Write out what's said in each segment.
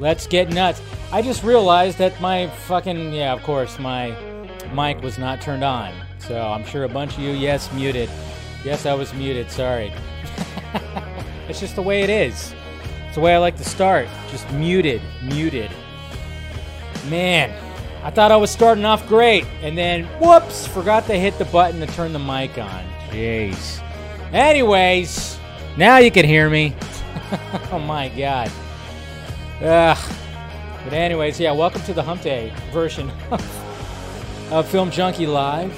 Let's get nuts. I just realized that my fucking, yeah, of course, my mic was not turned on. So I'm sure a bunch of you, yes, muted. Yes, I was muted. Sorry. it's just the way it is. It's the way I like to start. Just muted, muted. Man, I thought I was starting off great. And then, whoops, forgot to hit the button to turn the mic on. Jeez. Anyways, now you can hear me. oh my God. Ugh. But anyways, yeah, welcome to the Hump Day version of Film Junkee Live.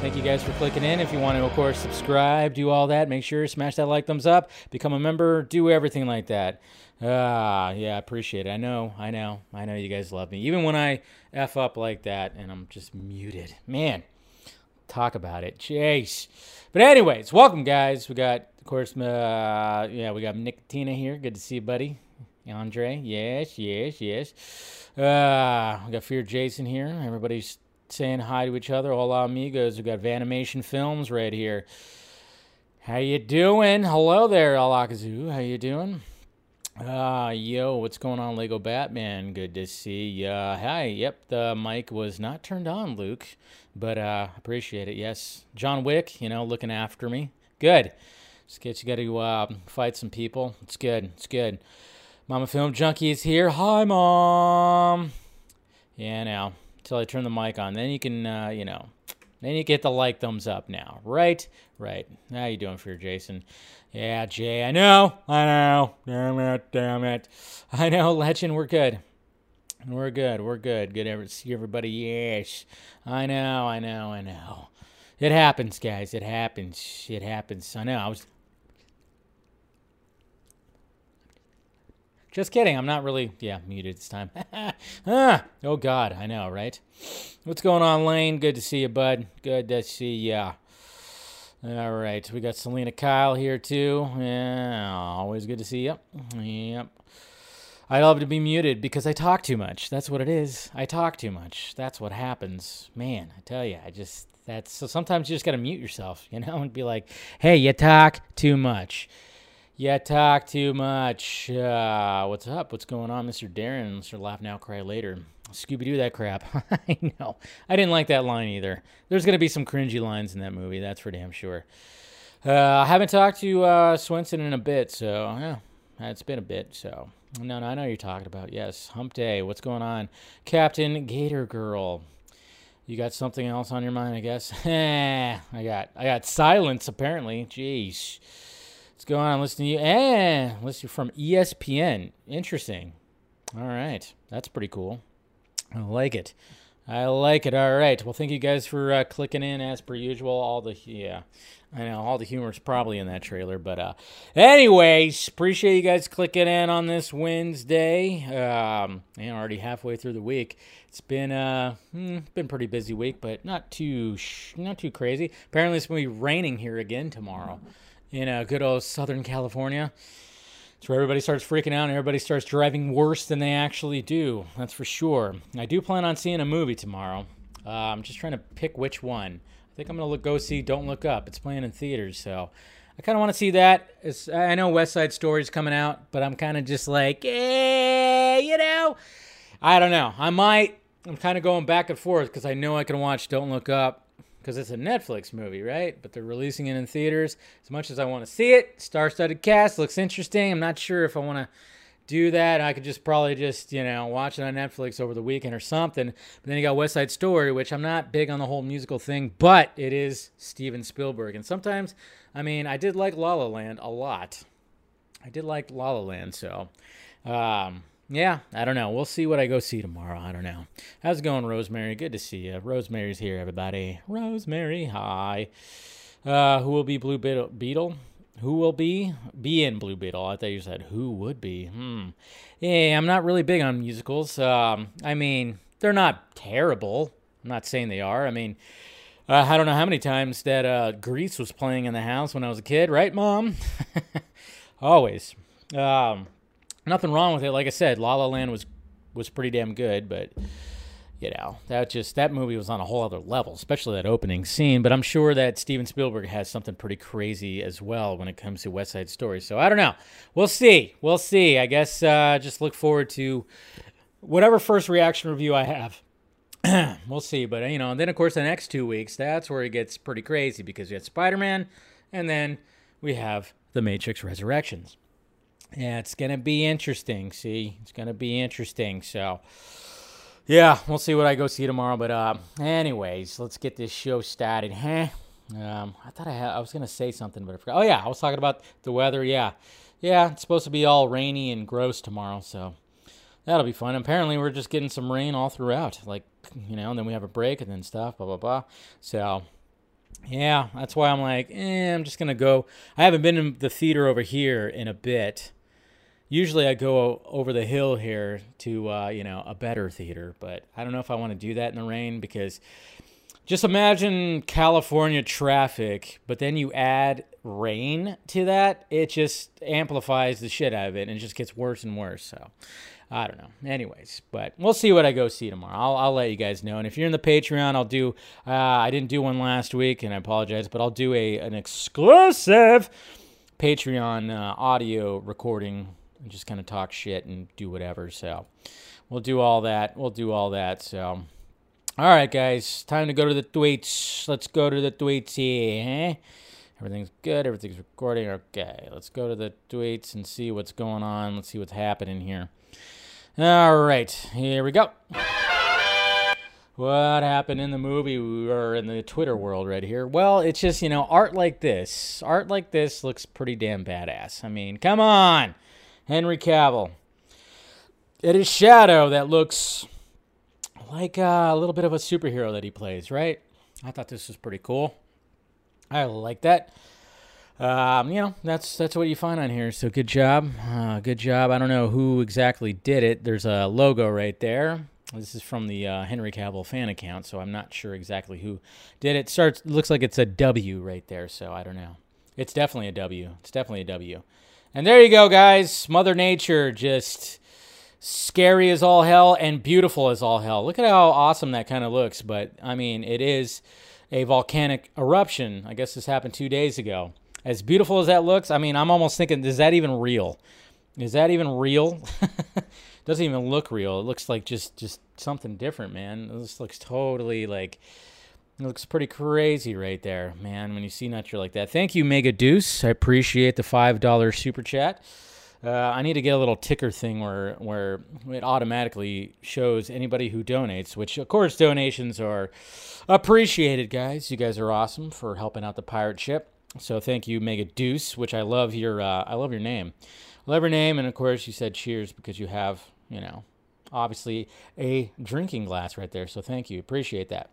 Thank you guys for clicking in. If you want to, of course, subscribe, do all that. Make sure smash that like, thumbs up, become a member, do everything like that. Ah, yeah, I appreciate it. I know, I know, I know you guys love me. Even when I f up like that and I'm just muted, man. Talk about it, Chase. But anyways, welcome guys. We got, of course, uh, yeah, we got Nicotina here. Good to see you, buddy. Andre, yes, yes, yes. Uh, we got Fear Jason here. Everybody's saying hi to each other. Hola amigos. We got Vanimation Films right here. How you doing? Hello there, Alakazu. How you doing? Uh, yo, what's going on, Lego Batman? Good to see ya. Hi, yep, the mic was not turned on, Luke, but uh, appreciate it. Yes, John Wick, you know, looking after me. Good. Just you got to uh, fight some people. It's good. It's good. Mama Film Junkee is here. Hi, Mom. Yeah, now, until I turn the mic on. Then you can, uh, you know, then you get the like thumbs up now. Right? Right. How you doing for your Jason? Yeah, Jay, I know. I know. Damn it. Damn it. I know, Legend, we're good. We're good. We're good. Good to see everybody. Yes. I know. I know. I know. It happens, guys. It happens. It happens. I know. I was Just kidding. I'm not really, yeah, muted this time. ah, oh, God. I know, right? What's going on, Lane? Good to see you, bud. Good to see ya. All right. We got Selina Kyle here, too. Yeah, always good to see you. Yep. I love to be muted because I talk too much. That's what it is. I talk too much. That's what happens. Man, I tell you, I just, that's, so sometimes you just got to mute yourself, you know, and be like, hey, you talk too much. Yeah, talk too much. Uh, what's up? What's going on, Mr. Darren? Mr. Laugh Now, Cry Later. Scooby Doo that crap. I know. I didn't like that line either. There's going to be some cringy lines in that movie, that's for damn sure. Uh, I haven't talked to uh, Swenson in a bit, so yeah, it's been a bit. So no, no, I know you're talking about. Yes, Hump Day. What's going on, Captain Gator Girl? You got something else on your mind, I guess. I got, I got silence apparently. Jeez. What's going on? Listen to you. Eh, listen from ESPN. Interesting. All right. That's pretty cool. I like it. I like it. All right. Well, thank you guys for uh, clicking in as per usual. All the, yeah, I know all the humor is probably in that trailer. But, uh, anyways, appreciate you guys clicking in on this Wednesday. Um, and already halfway through the week. It's been, uh, hmm, been pretty busy week, but not too, sh- not too crazy. Apparently, it's going to be raining here again tomorrow. In uh, good old Southern California. It's where everybody starts freaking out and everybody starts driving worse than they actually do. That's for sure. I do plan on seeing a movie tomorrow. Uh, I'm just trying to pick which one. I think I'm gonna go see Don't Look Up. It's playing in theaters, so I kind of want to see that. It's, I know West Side Story's coming out, but I'm kind of just like, eh, you know, I don't know. I might. I'm kind of going back and forth because I know I can watch Don't Look Up because it's a Netflix movie, right? But they're releasing it in theaters. As much as I want to see it, star-studded cast looks interesting. I'm not sure if I want to do that. I could just probably just you know watch it on Netflix over the weekend or something. But then you got West Side Story, which I'm not big on the whole musical thing, but it is Steven Spielberg, and sometimes, I mean, I did like La La Land a lot. I did like La La Land, so. Um, yeah, I don't know. We'll see what I go see tomorrow. I don't know. How's it going, Rosemary? Good to see you. Rosemary's here, everybody. Rosemary, hi. Uh, who will be Blue Beetle? Beetle? Who will be? Be in Blue Beetle. I thought you said who would be. Hmm. Yeah, I'm not really big on musicals. Um, I mean, they're not terrible. I'm not saying they are. I mean, uh, I don't know how many times that uh, Grease was playing in the house when I was a kid, right, Mom? Always. Um, nothing wrong with it. Like I said, La La Land was was pretty damn good, but you know that just that movie was on a whole other level, especially that opening scene. But I'm sure that Steven Spielberg has something pretty crazy as well when it comes to West Side Story. So I don't know. We'll see. We'll see. I guess uh, just look forward to whatever first reaction review I have. we'll see. But you know, and then of course the next two weeks, that's where it gets pretty crazy because we have Spider Man, and then we have the Matrix Resurrections. Yeah, it's going to be interesting. See, it's going to be interesting. So, yeah, we'll see what I go see tomorrow. But, uh, anyways, let's get this show started, huh? Um, I thought I had, I was going to say something, but I forgot. Oh, yeah, I was talking about the weather. Yeah. Yeah, it's supposed to be all rainy and gross tomorrow. So, that'll be fun. Apparently, we're just getting some rain all throughout. Like, you know, and then we have a break and then stuff, blah, blah, blah. So, yeah, that's why I'm like, eh, I'm just going to go. I haven't been in the theater over here in a bit usually I go over the hill here to uh, you know a better theater, but I don't know if I want to do that in the rain because just imagine California traffic, but then you add rain to that, it just amplifies the shit out of it and it just gets worse and worse. So I don't know. Anyways, but we'll see what I go see tomorrow. I'll, I'll let you guys know. And if you're in the Patreon, I'll do. Uh, I didn't do one last week, and I apologize, but I'll do a an exclusive Patreon uh, audio recording and just kind of talk shit and do whatever. So we'll do all that. We'll do all that. So, all right, guys, time to go to the tweets. Let's go to the tweets here. Everything's good. Everything's recording. Okay, let's go to the tweets and see what's going on. Let's see what's happening here. All right, here we go. What happened in the movie or in the Twitter world right here? Well, it's just, you know, art like this. Art like this looks pretty damn badass. I mean, come on. Henry Cavill. It is Shadow that looks like a little bit of a superhero that he plays, right? I thought this was pretty cool. I like that. Um, you know, that's that's what you find on here. So good job, uh, good job. I don't know who exactly did it. There's a logo right there. This is from the uh, Henry Cavill fan account, so I'm not sure exactly who did it. Starts looks like it's a W right there, so I don't know. It's definitely a W. It's definitely a W. And there you go, guys. Mother Nature just scary as all hell and beautiful as all hell. Look at how awesome that kind of looks. But I mean, it is a volcanic eruption. I guess this happened two days ago. As beautiful as that looks, I mean, I'm almost thinking, is that even real? Is that even real? Doesn't even look real. It looks like just just something different, man. This looks totally like it looks pretty crazy right there, man, when you see nature like that. Thank you, Mega Deuce. I appreciate the $5 super chat. Uh, I need to get a little ticker thing where where it automatically shows anybody who donates, which of course donations are appreciated, guys. You guys are awesome for helping out the pirate ship. So thank you, Mega Deuce, which I love your uh, I love your name. Love your name, and of course you said cheers because you have you know obviously a drinking glass right there. So thank you, appreciate that.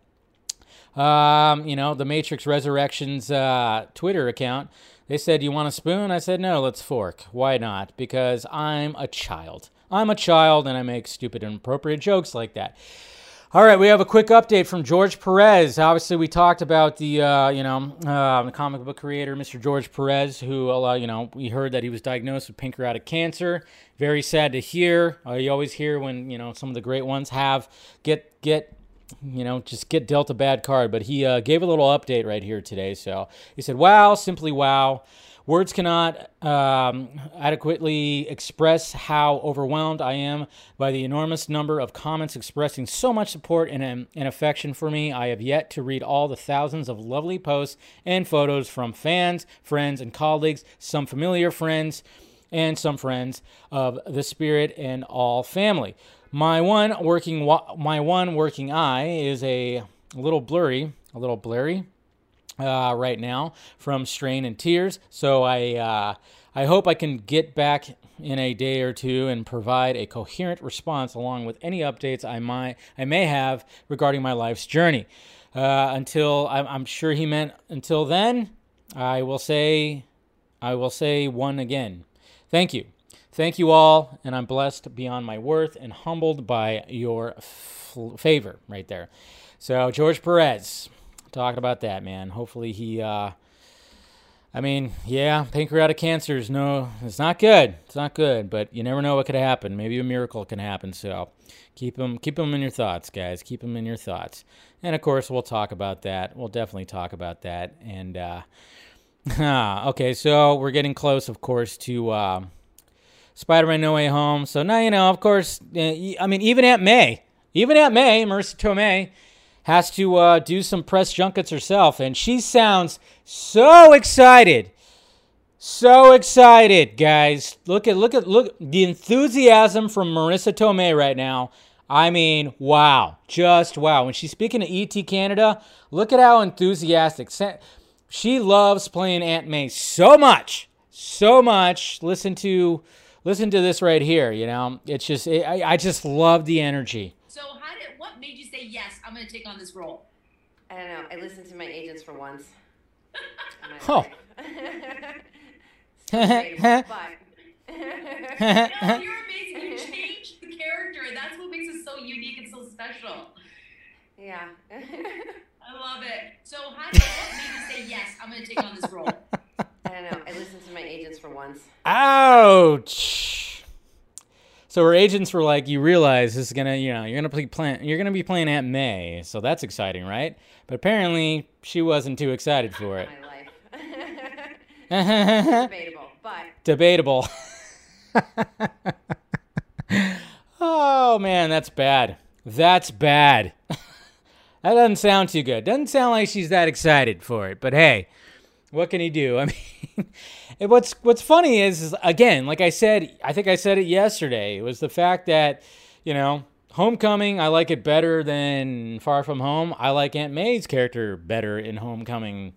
Um, you know, the Matrix Resurrections uh, Twitter account. They said, You want a spoon? I said, No, let's fork. Why not? Because I'm a child. I'm a child and I make stupid and inappropriate jokes like that. All right, we have a quick update from George Perez. Obviously, we talked about the uh, you know uh, the comic book creator, Mr. George Perez, who uh, you know we heard that he was diagnosed with pancreatic cancer. Very sad to hear. Uh, you always hear when you know some of the great ones have get get you know just get dealt a bad card. But he uh, gave a little update right here today. So he said, "Wow, simply wow." Words cannot um, adequately express how overwhelmed I am by the enormous number of comments expressing so much support and, um, and affection for me. I have yet to read all the thousands of lovely posts and photos from fans, friends, and colleagues, some familiar friends, and some friends of the spirit and all family. My one working my one working eye is a little blurry, a little blurry uh, right now from strain and tears. So I uh, I hope I can get back in a day or two and provide a coherent response along with any updates I might I may have regarding my life's journey. Uh, until I'm, I'm sure he meant until then, I will say I will say one again. Thank you. Thank you all, and I'm blessed beyond my worth and humbled by your f- favor right there. So, George Perez, talking about that, man. Hopefully he. Uh, I mean, yeah, pancreatic cancer is no, it's not good. It's not good, but you never know what could happen. Maybe a miracle can happen. So keep them, keep them in your thoughts, guys. Keep them in your thoughts. And of course, we'll talk about that. We'll definitely talk about that. And uh, okay, so we're getting close, of course, to uh, Spider-Man: No Way Home. So now you know, of course. Uh, I mean, even Aunt May, even Aunt May, Marisa Tomei has to uh, do some press junkets herself, and she sounds so excited. So excited, guys. Look at look at look the enthusiasm from Marisa Tomei right now. I mean, wow. Just wow. When she's speaking to ET Canada, look at how enthusiastic. She loves playing Aunt May so much. So much. Listen to listen to this right here, you know. It's just it, I I just love the energy So how did what made you say yes? I'm going to take on this role. I don't know. I listened to my agents for once. oh. but no, you're amazing. You changed the character. That's what makes it so unique and so special. Yeah. I love it. So, how did what made you say yes? I'm going to take on this role. I don't know. I listened to my once. Ouch. So her agents were like, "You realize this is gonna, you know, you're gonna play plan, you're gonna be playing Aunt May, so that's exciting, right?" But apparently, she wasn't too excited for it. Debatable, but debatable. oh man, that's bad. That's bad. that doesn't sound too good. Doesn't sound like she's that excited for it. But hey, what can he do? I mean, what's what's funny is, is, again, like I said, I think I said it yesterday. It was the fact that you know, Homecoming, I like it better than Far From Home. I like Aunt May's character better in Homecoming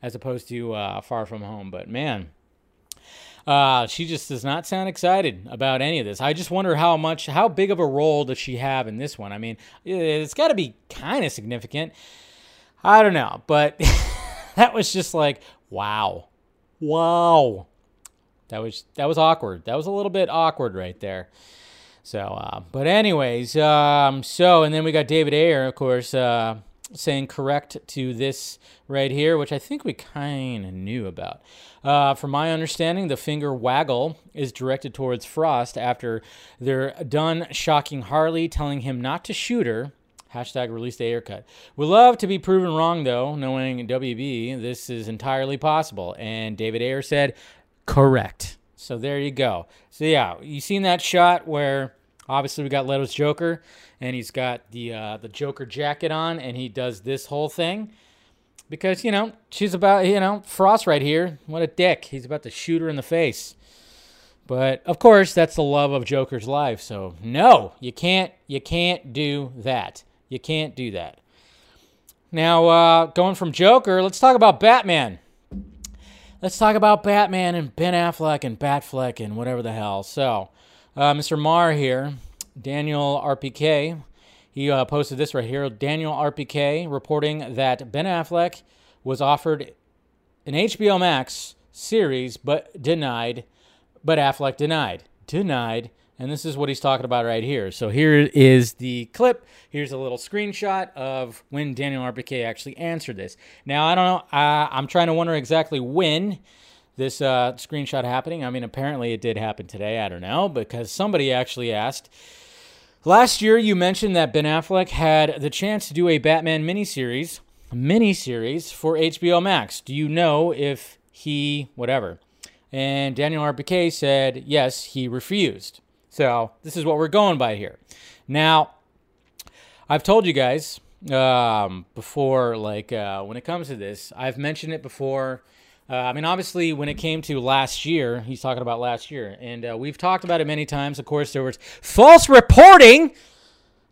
as opposed to uh, Far From Home. But man, uh, she just does not sound excited about any of this. I just wonder how much, how big of a role does she have in this one? I mean, it's got to be kind of significant. I don't know, but that was just like, wow. Wow. That was that was awkward. That was a little bit awkward right there. So, uh, but anyways, um, so and then we got David Ayer, of course, uh, saying correct to this right here, which I think we kind of knew about. Uh, from my understanding, the finger waggle is directed towards Frost after they're done shocking Harley, telling him not to shoot her Hashtag release the haircut. We love to be proven wrong, though, knowing WB, this is entirely possible. And David Ayer said, correct. So there you go. So yeah, you seen that shot where obviously we got Leto's Joker, and he's got the uh, the Joker jacket on, and he does this whole thing because you know she's about you know Frost right here. What a dick! He's about to shoot her in the face. But of course, that's the love of Joker's life. So no, you can't you can't do that. You can't do that. Now, uh, going from Joker, let's talk about Batman. Let's talk about Batman and Ben Affleck and Batfleck and whatever the hell. So, uh, Mr. Marr here, Daniel RPK, he uh, posted this right here. Daniel RPK reporting that Ben Affleck was offered an HBO Max series, but denied. But Affleck denied. Denied And this is what he's talking about right here. So here is the clip. Here's a little screenshot of when Daniel RPK actually answered this. Now, I don't know. I'm trying to wonder exactly when this uh, screenshot happening. I mean, apparently it did happen today. I don't know because somebody actually asked. Last year, you mentioned that Ben Affleck had the chance to do a Batman miniseries, miniseries for HBO Max. Do you know if he whatever? And Daniel RPK said yes, he refused. So this is what we're going by here. Now, I've told you guys um, before, like uh, when it comes to this, I've mentioned it before. Uh, I mean, obviously, when it came to last year, he's talking about last year, and uh, we've talked about it many times. Of course, there was false reporting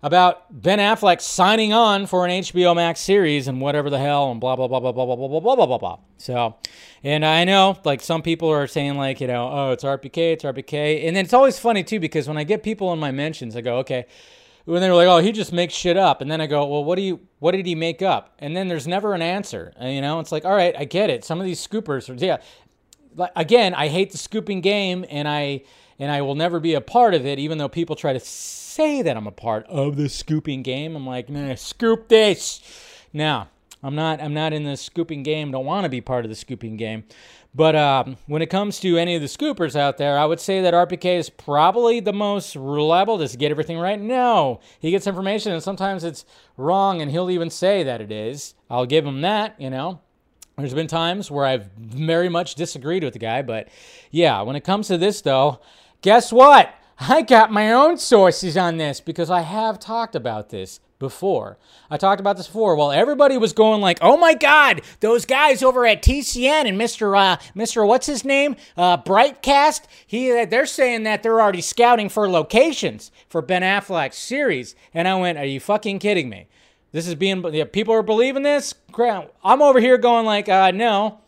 about Ben Affleck signing on for an HBO Max series and whatever the hell and blah blah blah blah blah blah blah blah blah blah blah. So, and I know like some people are saying like you know oh it's RPK it's RPK and then it's always funny too because when I get people in my mentions I go okay when they're like oh he just makes shit up and then I go well what do you what did he make up and then there's never an answer and, you know it's like all right I get it some of these scoopers are yeah again I hate the scooping game and I and I will never be a part of it even though people try to say that I'm a part of the scooping game. I'm like, man, scoop this. Now, I'm not. I'm not in the scooping game. Don't want to be part of the scooping game. But um, when it comes to any of the scoopers out there, I would say that RPK is probably the most reliable. He get everything right? No. He gets information, and sometimes it's wrong, and he'll even say that it is. I'll give him that, you know. There's been times where I've very much disagreed with the guy, but yeah, when it comes to this, though, guess what? I got my own sources on this because I have talked about this before. I talked about this before. Well, everybody was going like, "Oh my God, those guys over at TCN and Mr. Uh, Mr. What's his name, uh, Brightcast? He they're saying that they're already scouting for locations for Ben Affleck's series." And I went, "Are you fucking kidding me? This is being people are believing this? I'm over here going like, uh, no."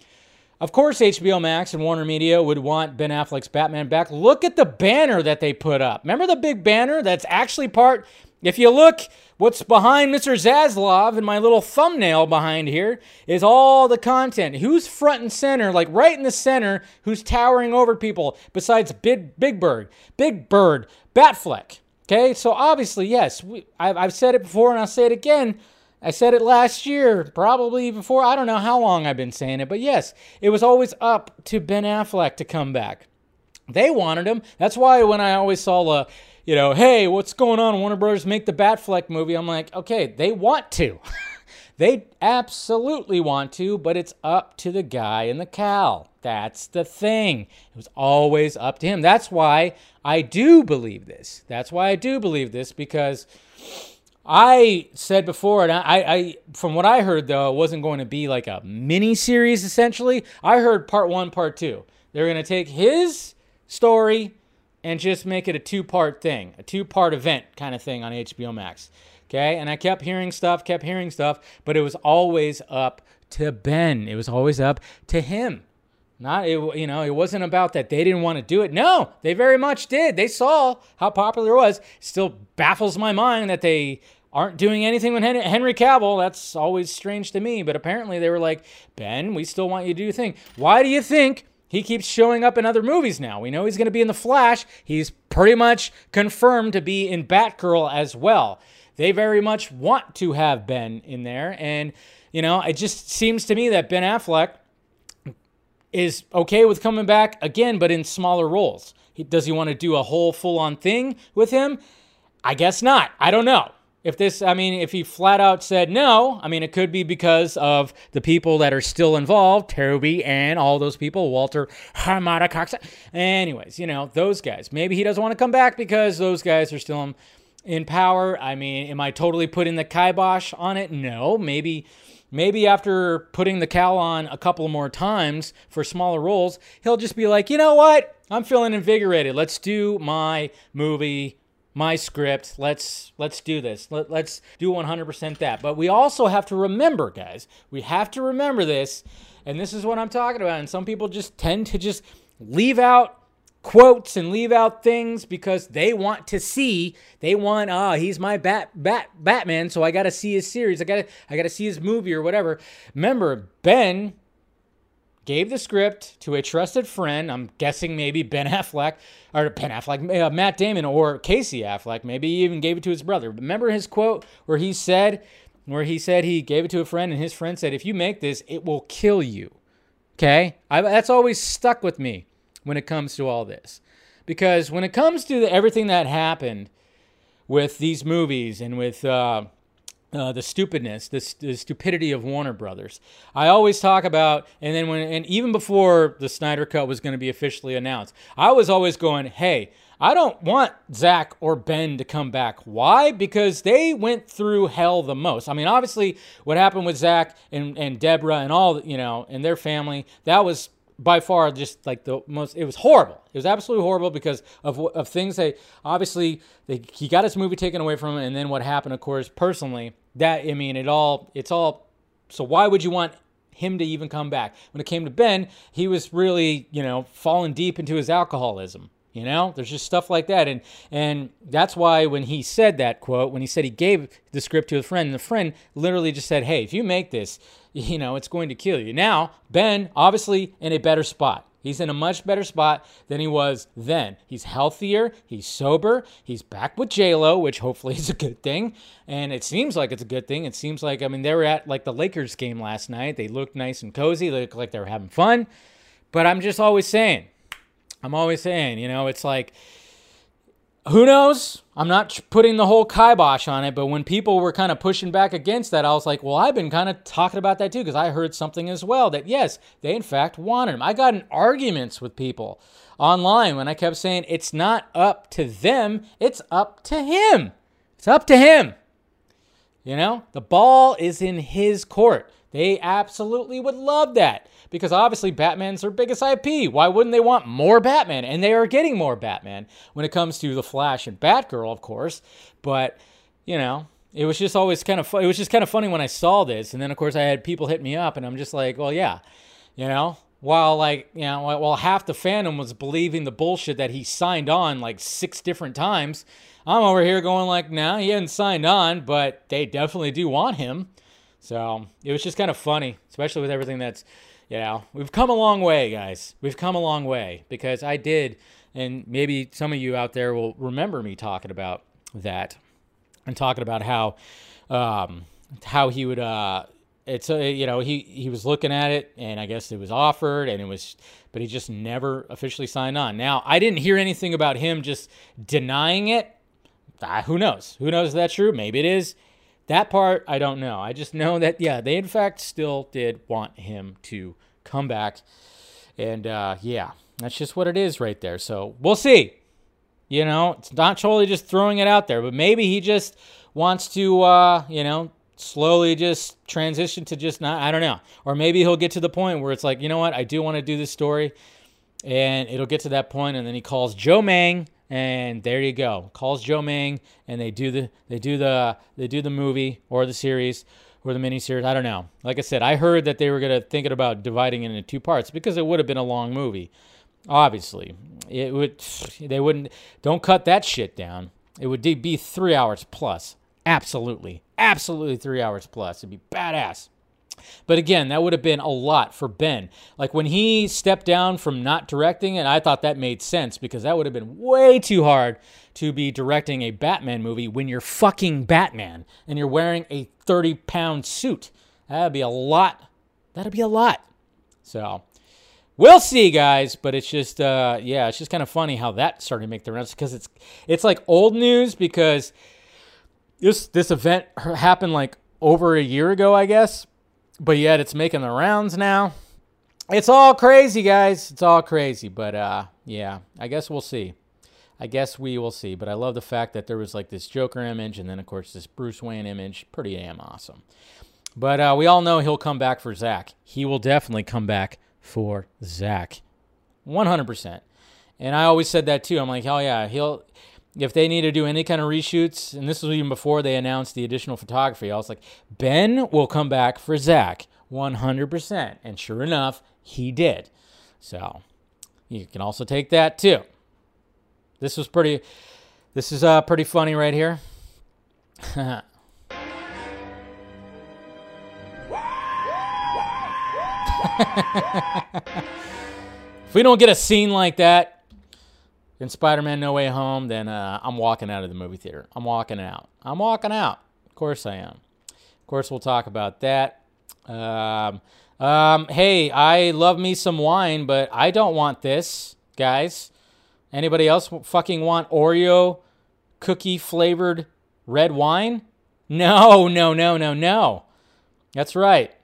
Of course, HBO Max and Warner Media would want Ben Affleck's Batman back. Look at the banner that they put up. Remember the big banner that's actually part. If you look, what's behind Mr. Zaslav and my little thumbnail behind here is all the content. Who's front and center, like right in the center, who's towering over people besides Big, Big Bird? Big Bird, Batfleck. Okay, so obviously, yes, we, I've, I've said it before and I'll say it again. I said it last year, probably before. I don't know how long I've been saying it, but yes, it was always up to Ben Affleck to come back. They wanted him. That's why when I always saw the, you know, hey, what's going on? Warner Brothers make the Batfleck movie. I'm like, okay, they want to. they absolutely want to, but it's up to the guy in the cowl. That's the thing. It was always up to him. That's why I do believe this. That's why I do believe this because I said before, and I, I, from what I heard though, it wasn't going to be like a mini series. Essentially, I heard part one, part two. They're going to take his story and just make it a two-part thing, a two-part event kind of thing on HBO Max. Okay, and I kept hearing stuff, kept hearing stuff, but it was always up to Ben. It was always up to him. Not it, you know, it wasn't about that they didn't want to do it. No, they very much did. They saw how popular it was. Still baffles my mind that they aren't doing anything with Henry Cavill. That's always strange to me. But apparently they were like, Ben, we still want you to do your thing. Why do you think he keeps showing up in other movies now? We know he's going to be in The Flash. He's pretty much confirmed to be in Batgirl as well. They very much want to have Ben in there. And, you know, it just seems to me that Ben Affleck is okay with coming back again, but in smaller roles. He, does he want to do a whole full on thing with him? I guess not. I don't know. If this, I mean, if he flat out said no, I mean, it could be because of the people that are still involved, Toby and all those people, Walter Hamada Cox. Anyways, you know, those guys. Maybe he doesn't want to come back because those guys are still in, in power. I mean, am I totally putting the kibosh on it? No. Maybe Maybe after putting the cowl on a couple more times for smaller roles, he'll just be like, you know what? I'm feeling invigorated. Let's do my movie, my script. Let's let's do this. Let, let's do 100% that. But we also have to remember, guys. We have to remember this, and this is what I'm talking about. And some people just tend to just leave out quotes and leave out things because they want to see they want ah oh, he's my bat bat batman so i gotta see his series i gotta i gotta see his movie or whatever remember ben gave the script to a trusted friend. I'm guessing maybe Ben Affleck or Ben Affleck, uh, Matt Damon, or Casey Affleck. Maybe he even gave it to his brother. Remember his quote where he said, where he said he gave it to a friend, and his friend said, "If you make this, it will kill you." Okay, I, that's always stuck with me when it comes to all this, because when it comes to the, everything that happened with these movies and with uh, uh, the stupidness, the, the, stupidity of Warner Brothers. I always talk about, and then when, and even before the Snyder Cut was going to be officially announced, I was always going, hey, I don't want Zack or Ben to come back. Why? Because they went through hell the most. I mean, obviously, what happened with Zack and, and Deborah and all, you know, and their family, that was by far just like the most it was horrible it was absolutely horrible because of of things they obviously they, he got his movie taken away from him and then what happened of course personally that I mean, it all it's all. So why would you want him to even come back? When it came to Ben, he was really you know falling deep into his alcoholism. You know, there's just stuff like that, and and that's why when he said that quote, when he said he gave the script to a friend, the friend literally just said, "Hey, if you make this, you know, it's going to kill you." Now Ben, obviously, in a better spot. He's in a much better spot than he was then. He's healthier. He's sober. He's back with J Lo, which hopefully is a good thing. And it seems like it's a good thing. It seems like I mean they were at like the Lakers game last night. They looked nice and cozy. They looked like they were having fun. But I'm just always saying, I'm always saying, you know, it's like who knows? I'm not putting the whole kibosh on it, but when people were kind of pushing back against that, I was like, well, I've been kind of talking about that too, because I heard something as well that yes, they in fact wanted him. I got in arguments with people online when I kept saying it's not up to them, it's up to him. It's up to him. You know, the ball is in his court. They absolutely would love that because obviously Batman's their biggest IP. Why wouldn't they want more Batman? And they are getting more Batman when it comes to the Flash and Batgirl, of course. But you know, it was just always kind of fu- it was just kind of funny when I saw this, and then of course I had people hit me up, and I'm just like, well, yeah, you know. While like you know, while half the fandom was believing the bullshit that he signed on like six different times, I'm over here going like, nah, he hadn't signed on, but they definitely do want him. So it was just kind of funny, especially with everything that's you know, we've come a long way, guys. We've come a long way because I did, and maybe some of you out there will remember me talking about that and talking about how, um, how he would, uh, it's a, you know, he, he was looking at it and I guess it was offered and it was, but he just never officially signed on. Now, I didn't hear anything about him just denying it. Uh, who knows? Who knows if that's true? Maybe it is. That part, I don't know. I just know that, yeah, they in fact still did want him to come back. And uh, yeah, that's just what it is right there. So we'll see. You know, it's not totally just throwing it out there, but maybe he just wants to, uh, you know, slowly just transition to just not, I don't know. Or maybe he'll get to the point where it's like, you know what, I do want to do this story. And it'll get to that point, and then he calls Joe Mang and there you go. Calls Joe Mang, and they do the they do the they do the movie or the series or the miniseries. I don't know. Like I said, I heard that they were gonna thinking about dividing it into two parts because it would have been a long movie. Obviously, it would. They wouldn't. Don't cut that shit down. It would be three hours plus. Absolutely, absolutely three hours plus. It'd be badass. But again, that would have been a lot for Ben. Like when he stepped down from not directing it, I thought that made sense because that would have been way too hard to be directing a Batman movie when you're fucking Batman and you're wearing a 30 pound suit. That'd be a lot. That'd be a lot. So we'll see, guys. But it's just, uh, yeah, it's just kind of funny how that started to make the rounds because it's it's like old news because this this event happened like over a year ago, I guess but yet it's making the rounds now. It's all crazy, guys. It's all crazy. But uh, yeah, I guess we'll see. I guess we will see. But I love the fact that there was like this Joker image and then, of course, this Bruce Wayne image. Pretty damn awesome. But uh, we all know he'll come back for Zack. He will definitely come back for Zack. 100%. And I always said that too. I'm like, oh, yeah, he'll. If they need to do any kind of reshoots, and this was even before they announced the additional photography, I was like, Ben will come back for Zack 100%. And sure enough, he did. So you can also take that too. This was pretty, this is uh, pretty funny right here. if we don't get a scene like that in Spider-Man: No Way Home, then uh, I'm walking out of the movie theater. I'm walking out. I'm walking out. Of course I am. Of course we'll talk about that. Um, um, hey, I love me some wine, but I don't want this, guys. Anybody else fucking want Oreo cookie flavored red wine? No, no, no, no, no. That's right.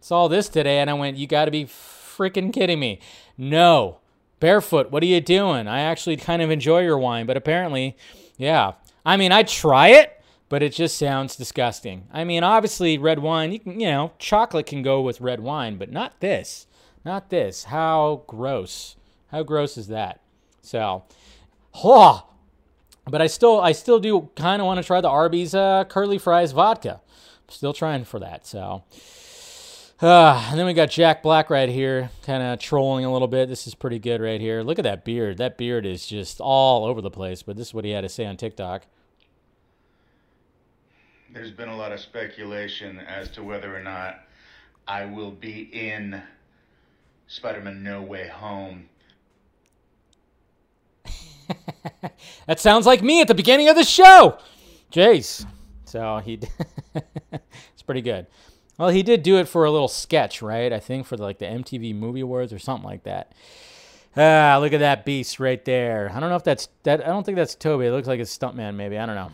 Saw this today and I went, you got to be freaking kidding me. No. Barefoot, what are you doing? I actually kind of enjoy your wine, but apparently, yeah. I mean, I try it, but it just sounds disgusting. I mean, obviously, red wine, you can, you know, chocolate can go with red wine, but not this. Not this. How gross. How gross is that? So, oh, but I still, I still do kind of want to try the Arby's uh, curly fries vodka. I'm still trying for that. So, uh, and then we got Jack Black right here, kind of trolling a little bit. This is pretty good right here. Look at that beard. That beard is just all over the place. But this is what he had to say on TikTok. There's been a lot of speculation as to whether or not I will be in Spider-Man: No Way Home. that sounds like me at the beginning of the show. Jace. So he, it's pretty good. Well, he did do it for a little sketch, right? I think for like the MTV Movie Awards or something like that. Ah, look at that beast right there. I don't know if that's that. I don't think that's Tobey. It looks like it's stuntman, maybe. I don't know.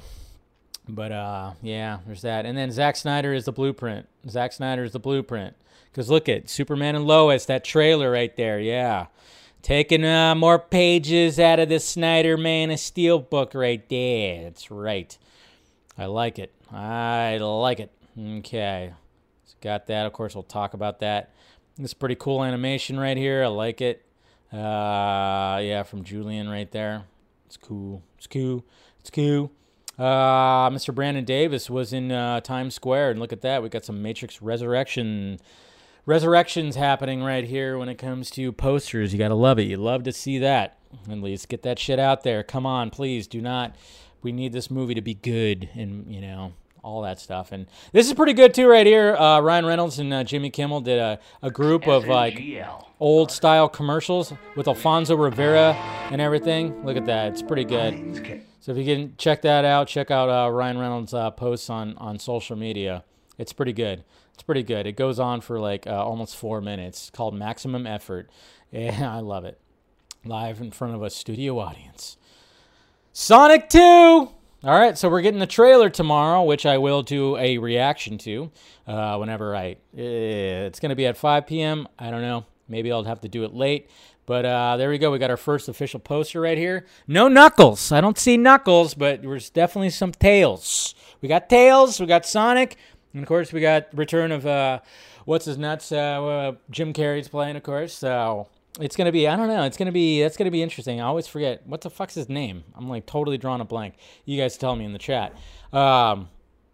But uh, yeah, there's that. And then Zack Snyder is the blueprint. Zack Snyder is the blueprint. Cause look at Superman and Lois, that trailer right there. Yeah, taking uh, more pages out of the Snyder Man of Steel book right there. That's right. I like it. I like it. Okay. Got that. Of course, we'll talk about that. Is pretty cool animation right here. I like it. Uh, yeah, from Julian right there. It's cool. It's cool. It's cool. Uh, Mr. Brandon Davis was in uh, Times Square, and look at that. We got some Matrix Resurrection resurrections happening right here when it comes to posters. You got to love it. You love to see that. At least get that shit out there. Come on, please. Do not we need this movie to be good and you know all that stuff. And this is pretty good too right here. Uh, ryan reynolds and uh, jimmy kimmel did a, a group of like old style commercials with alfonso rivera and everything. Look at that. It's pretty good. So if you can check that out check out uh, ryan reynolds uh, posts on, on social media. It's pretty good. It's pretty good. It goes on for like uh, almost four minutes. It's called maximum effort. And i love it. Live in front of a studio audience. Sonic 2! All right, so we're getting the trailer tomorrow, which I will do a reaction to uh, whenever I. Uh, it's going to be at 5 p.m. I don't know. Maybe I'll have to do it late. But uh, there we go. We got our first official poster right here. No Knuckles. I don't see Knuckles, but there's definitely some Tails. We got Tails. We got Sonic. And of course, we got return of uh, what's his nuts. Uh, Jim Carrey's playing, of course. So it's gonna be I don't know. It's gonna be that's gonna be interesting. I always forget what the fuck's his name. I'm like totally drawn a blank. You guys tell me in the chat. Um,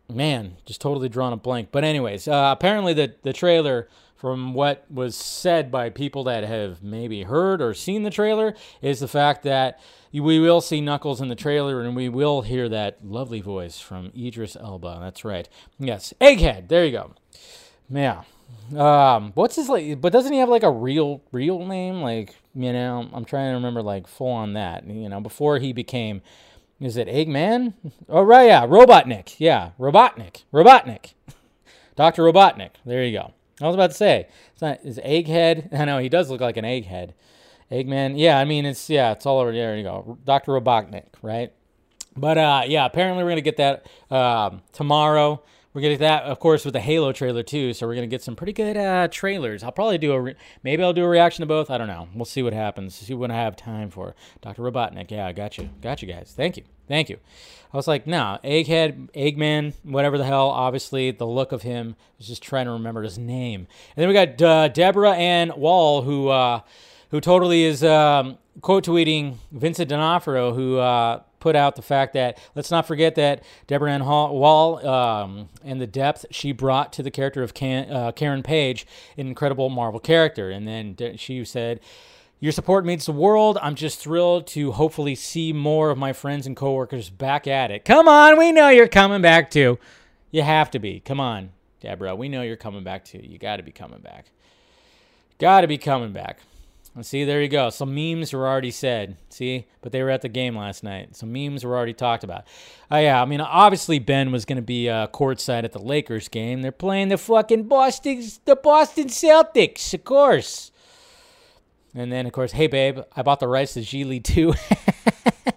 man, just totally drawn a blank. But anyways, uh, apparently the the trailer, from what was said by people that have maybe heard or seen the trailer, is the fact that we will see Knuckles in the trailer and we will hear that lovely voice from Idris Elba. That's right. Yes, Egghead. There you go. Yeah. Um, what's his like? But doesn't he have like a real real name? Like you know, I'm trying to remember like full on that. You know, before he became, is it Eggman? Oh right, yeah, Robotnik. Yeah, Robotnik. Robotnik. Doctor Robotnik. There you go. I was about to say, it's not is Egghead. I know he does look like an egghead. Eggman. Yeah, I mean it's yeah, it's all over there. You go, Doctor Robotnik, right? But uh, yeah, apparently we're gonna get that um, tomorrow. We're gonna get that, of course, with the Halo trailer too. So we're gonna get some pretty good uh, trailers. I'll probably do a re- maybe I'll do a reaction to both. I don't know. We'll see what happens. See when I have time for Dr. Robotnik. Yeah, I got you. Got you guys. Thank you. Thank you. I was like, no, Egghead, Eggman, whatever the hell. Obviously, the look of him. I was just trying to remember his name. And then we got uh, Deborah Ann Woll, who uh, who totally is um, quote tweeting Vincent D'Onofrio, who uh, put out the fact that let's not forget that Deborah Ann Hall, Woll um, and the depth she brought to the character of Can, uh, Karen Page, an incredible Marvel character. And then she said, your support means the world. I'm just thrilled to hopefully see more of my friends and coworkers back at it. Come on, we know you're coming back too. You have to be. Come on. Deborah, we know you're coming back too. You got to be coming back. Got to be coming back. See, there you go. Some memes were already said. See, but they were at the game last night. Some memes were already talked about. Oh yeah, I mean, obviously Ben was going to be uh, courtside at the Lakers game. They're playing the fucking Boston, the Boston Celtics, of course. And then, of course, hey babe, I bought the rights to G League too. oh,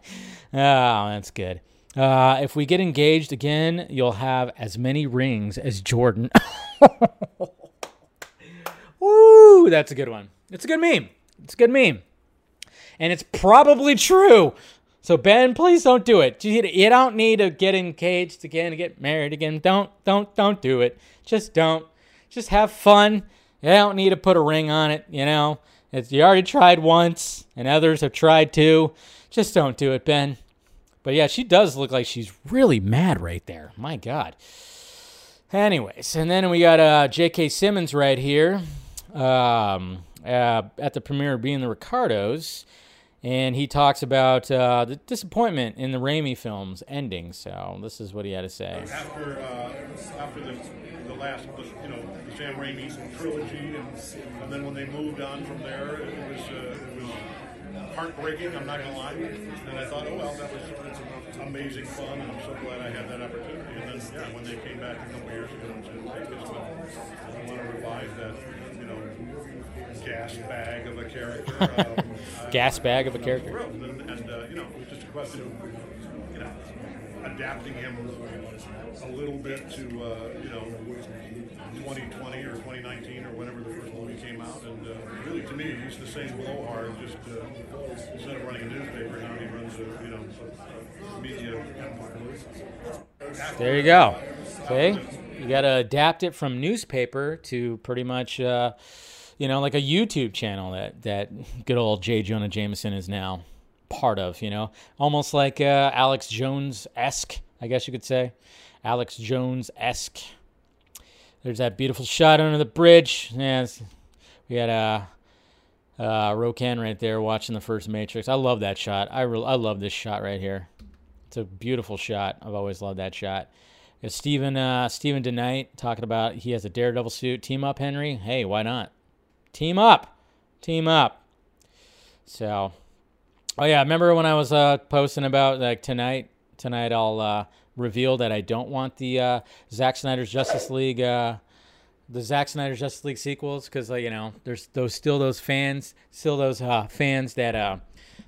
that's good. Uh, if we get engaged again, you'll have as many rings as Jordan. Woo, that's a good one. It's a good meme. It's a good meme. And it's probably true. So Ben, please don't do it. You, don't need to get engaged again, get married again. Don't, don't, don't do it. Just don't. Just have fun. You don't need to put a ring on it. You know, it's, you already tried once, and others have tried too. Just don't do it, Ben. But yeah, she does look like she's really mad right there. My God. Anyways, and then we got uh, J.K. Simmons right here um, uh, at the premiere Being the Ricardos, and he talks about uh, the disappointment in the Raimi films ending. So this is what he had to say. after uh, after the, the last you know the Sam Raimi trilogy, and, and then when they moved on from there, it was uh, it was heartbreaking. I'm not gonna lie, and I thought, oh well, that was amazing fun, and I'm so glad I had that opportunity. And then yeah, when they came back a couple years ago and said, hey. I want to revive that gas bag of a character. Um, Gas bag of a character. And, and uh, you know, it was just a question of you know adapting him a little bit to uh, you know 2020 or 2019 or whenever the first movie came out. And uh, really, to me, he's the same blowhard. Just uh, instead of running a newspaper, now he runs a you know a media empire. There you go. See, you got to adapt it from newspaper to pretty much, uh, you know, like a YouTube channel that that good old J. Jonah Jameson is now part of. You know, almost like uh, Alex Jones esque, I guess you could say, Alex Jones esque. There's that beautiful shot under the bridge. Yes, we had a. Uh, Rokan right there watching the first Matrix. I love that shot. I re- I love this shot right here. It's a beautiful shot. I've always loved that shot. Is Steven uh, Steven DeKnight talking about he has a Daredevil suit? Team up, Henry. Hey, why not? Team up, team up. So, oh yeah, remember when I was uh, posting about like tonight? Tonight I'll uh, reveal that I don't want the uh, Zack Snyder's Justice League. Uh, the Zack Snyder's Justice League sequels because you know there's those still those fans still those uh, fans that uh,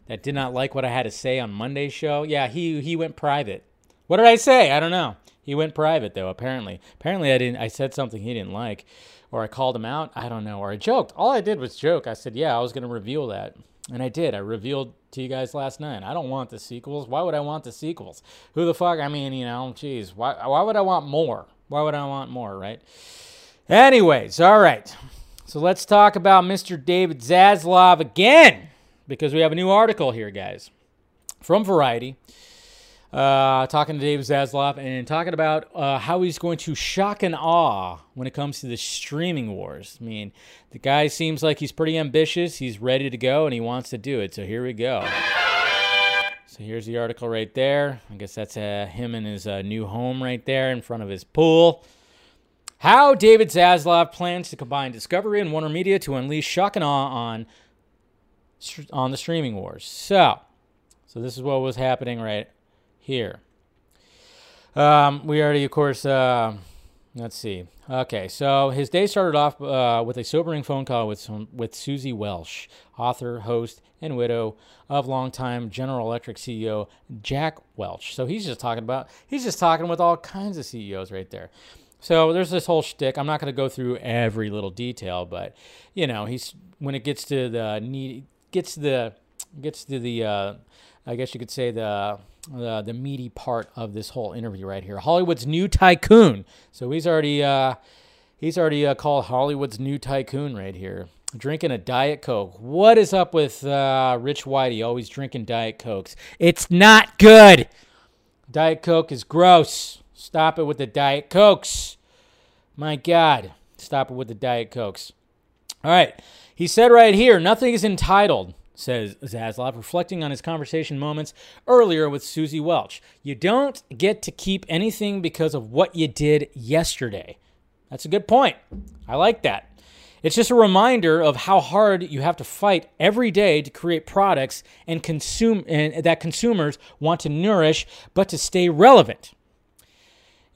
that did not like what I had to say on Monday's show. Yeah, he he went private. What did I say? I don't know. He went private though. Apparently, apparently I didn't. I said something he didn't like, or I called him out. I don't know, or I joked. All I did was joke. I said, yeah, I was gonna reveal that, and I did. I revealed to you guys last night. I don't want the sequels. Why would I want the sequels? Who the fuck? I mean, you know, geez, why why would I want more? Why would I want more? Right? Anyways, all right. So let's talk about Mr. David Zaslav again, because we have a new article here, guys, from Variety. Uh, talking to David Zaslav and talking about uh, how he's going to shock and awe when it comes to the streaming wars. I mean, the guy seems like he's pretty ambitious. He's ready to go and he wants to do it. So here we go. So here's the article right there. I guess that's uh, him in his uh, new home right there in front of his pool. How David Zaslav plans to combine Discovery and Warner Media to unleash shock and awe on on the streaming wars. So, so this is what was happening right here. Um, we already, of course, uh, let's see. Okay, so his day started off uh, with a sobering phone call with some, with Suzy Welch, author, host, and widow of longtime General Electric CEO Jack Welch. So he's just talking about he's just talking with all kinds of CEOs right there. So there's this whole shtick. I'm not going to go through every little detail, but you know, he's when it gets to the need, gets to the gets to the, uh, I guess you could say the the the meaty part of this whole interview right here. Hollywood's new tycoon. So he's already uh, he's already uh, called Hollywood's new tycoon right here. Drinking a diet coke. What is up with uh, Rich Whitey always drinking diet cokes? It's not good. Diet coke is gross. Stop it with the diet cokes. My God, stop it with the diet cokes. All right. He said right here, nothing is entitled, says Zaslav, reflecting on his conversation moments earlier with Suzy Welch. You don't get to keep anything because of what you did yesterday. That's a good point. I like that. It's just a reminder of how hard you have to fight every day to create products and consume and that consumers want to nourish but to stay relevant.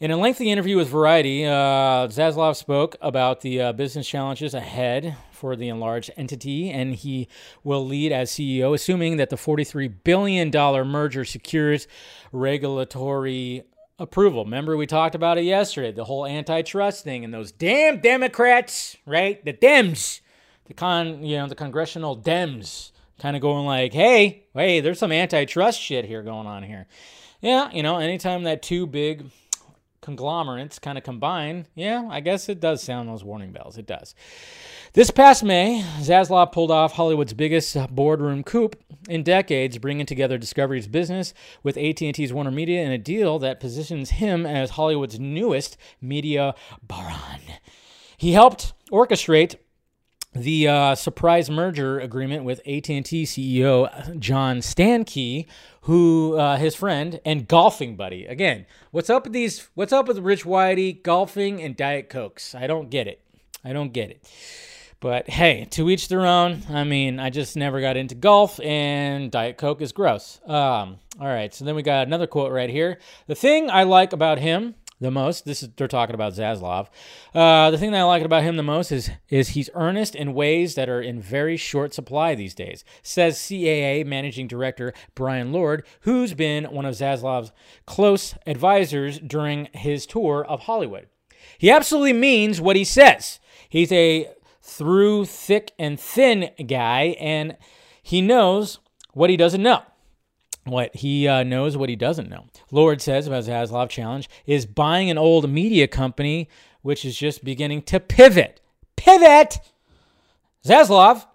In a lengthy interview with Variety, uh, Zaslav spoke about the uh, business challenges ahead for the enlarged entity, and he will lead as CEO, assuming that the $43 billion merger secures regulatory approval. Remember, we talked about it yesterday the whole antitrust thing and those damn Democrats, right? The Dems, the con, you know, the congressional Dems kind of going like, hey, hey, there's some antitrust shit here going on here. Yeah, you know, anytime that two big conglomerates kind of combine, yeah, I guess it does sound those warning bells. It does. This past May, Zaslav pulled off Hollywood's biggest boardroom coup in decades, bringing together Discovery's business with AT&T's Warner Media in a deal that positions him as Hollywood's newest media baron. He helped orchestrate the uh, surprise merger agreement with AT&T CEO John Stankey, who uh, his friend and golfing buddy. Again, what's up with these? What's up with Rich Whitey golfing and Diet Cokes? I don't get it. I don't get it. But hey, to each their own. I mean, I just never got into golf, and Diet Coke is gross. Um, all right, so then we got another quote right here. The thing I like about him the most, this is they're talking about Zaslav. Uh, the thing that I like about him the most is is he's earnest in ways that are in very short supply these days. Says CAA managing director Brian Lord, who's been one of Zaslav's close advisors during his tour of Hollywood. He absolutely means what he says. He's a through thick and thin guy, and he knows what he doesn't know. What he uh, knows, what he doesn't know. Lord says about Zaslav Challenge is buying an old media company which is just beginning to pivot. Pivot! Zaslav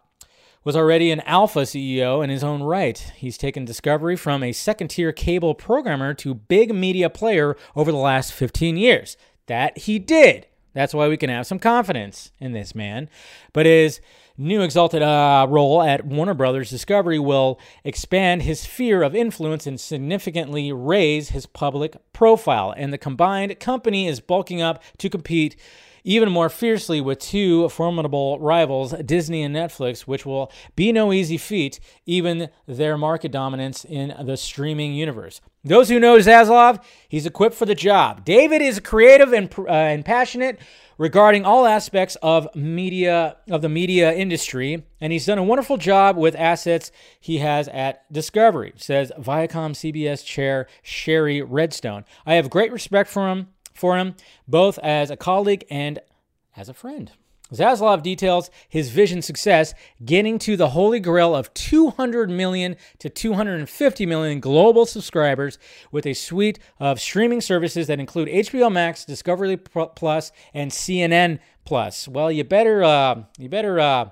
was already an alpha CEO in his own right. He's taken Discovery from a second tier cable programmer to big media player over the last 15 years. That he did. That's why we can have some confidence in this man. But his new exalted uh, role at Warner Brothers Discovery will expand his sphere of influence and significantly raise his public profile. And the combined company is bulking up to compete even more fiercely with two formidable rivals, Disney and Netflix, which will be no easy feat, even their market dominance in the streaming universe. Those who know Zaslav, he's equipped for the job. David is creative and, uh, and passionate regarding all aspects of media of the media industry, and he's done a wonderful job with assets he has at Discovery, says Viacom CBS chair Shari Redstone. I have great respect for him for him, both as a colleague and as a friend. Zaslav details his vision success getting to the holy grail of 200 million to 250 million global subscribers with a suite of streaming services that include HBO Max, Discovery Plus, and CNN Plus. Well, you better uh, you better uh,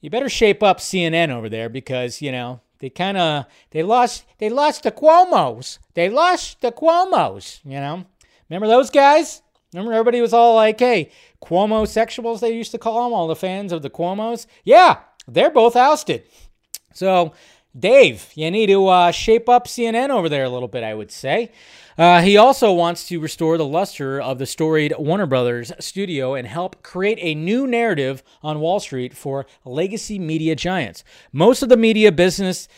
you better shape up CNN over there because you know they kind of they lost they lost the Cuomo's. They lost the Cuomo's. You know, remember those guys? Remember, everybody was all like, hey, Cuomo sexuals, they used to call them, all the fans of the Cuomos. Yeah, they're both ousted. So, Dave, you need to uh, shape up CNN over there a little bit, I would say. Uh, he also wants to restore the luster of the storied Warner Brothers studio and help create a new narrative on Wall Street for legacy media giants. Most of the media business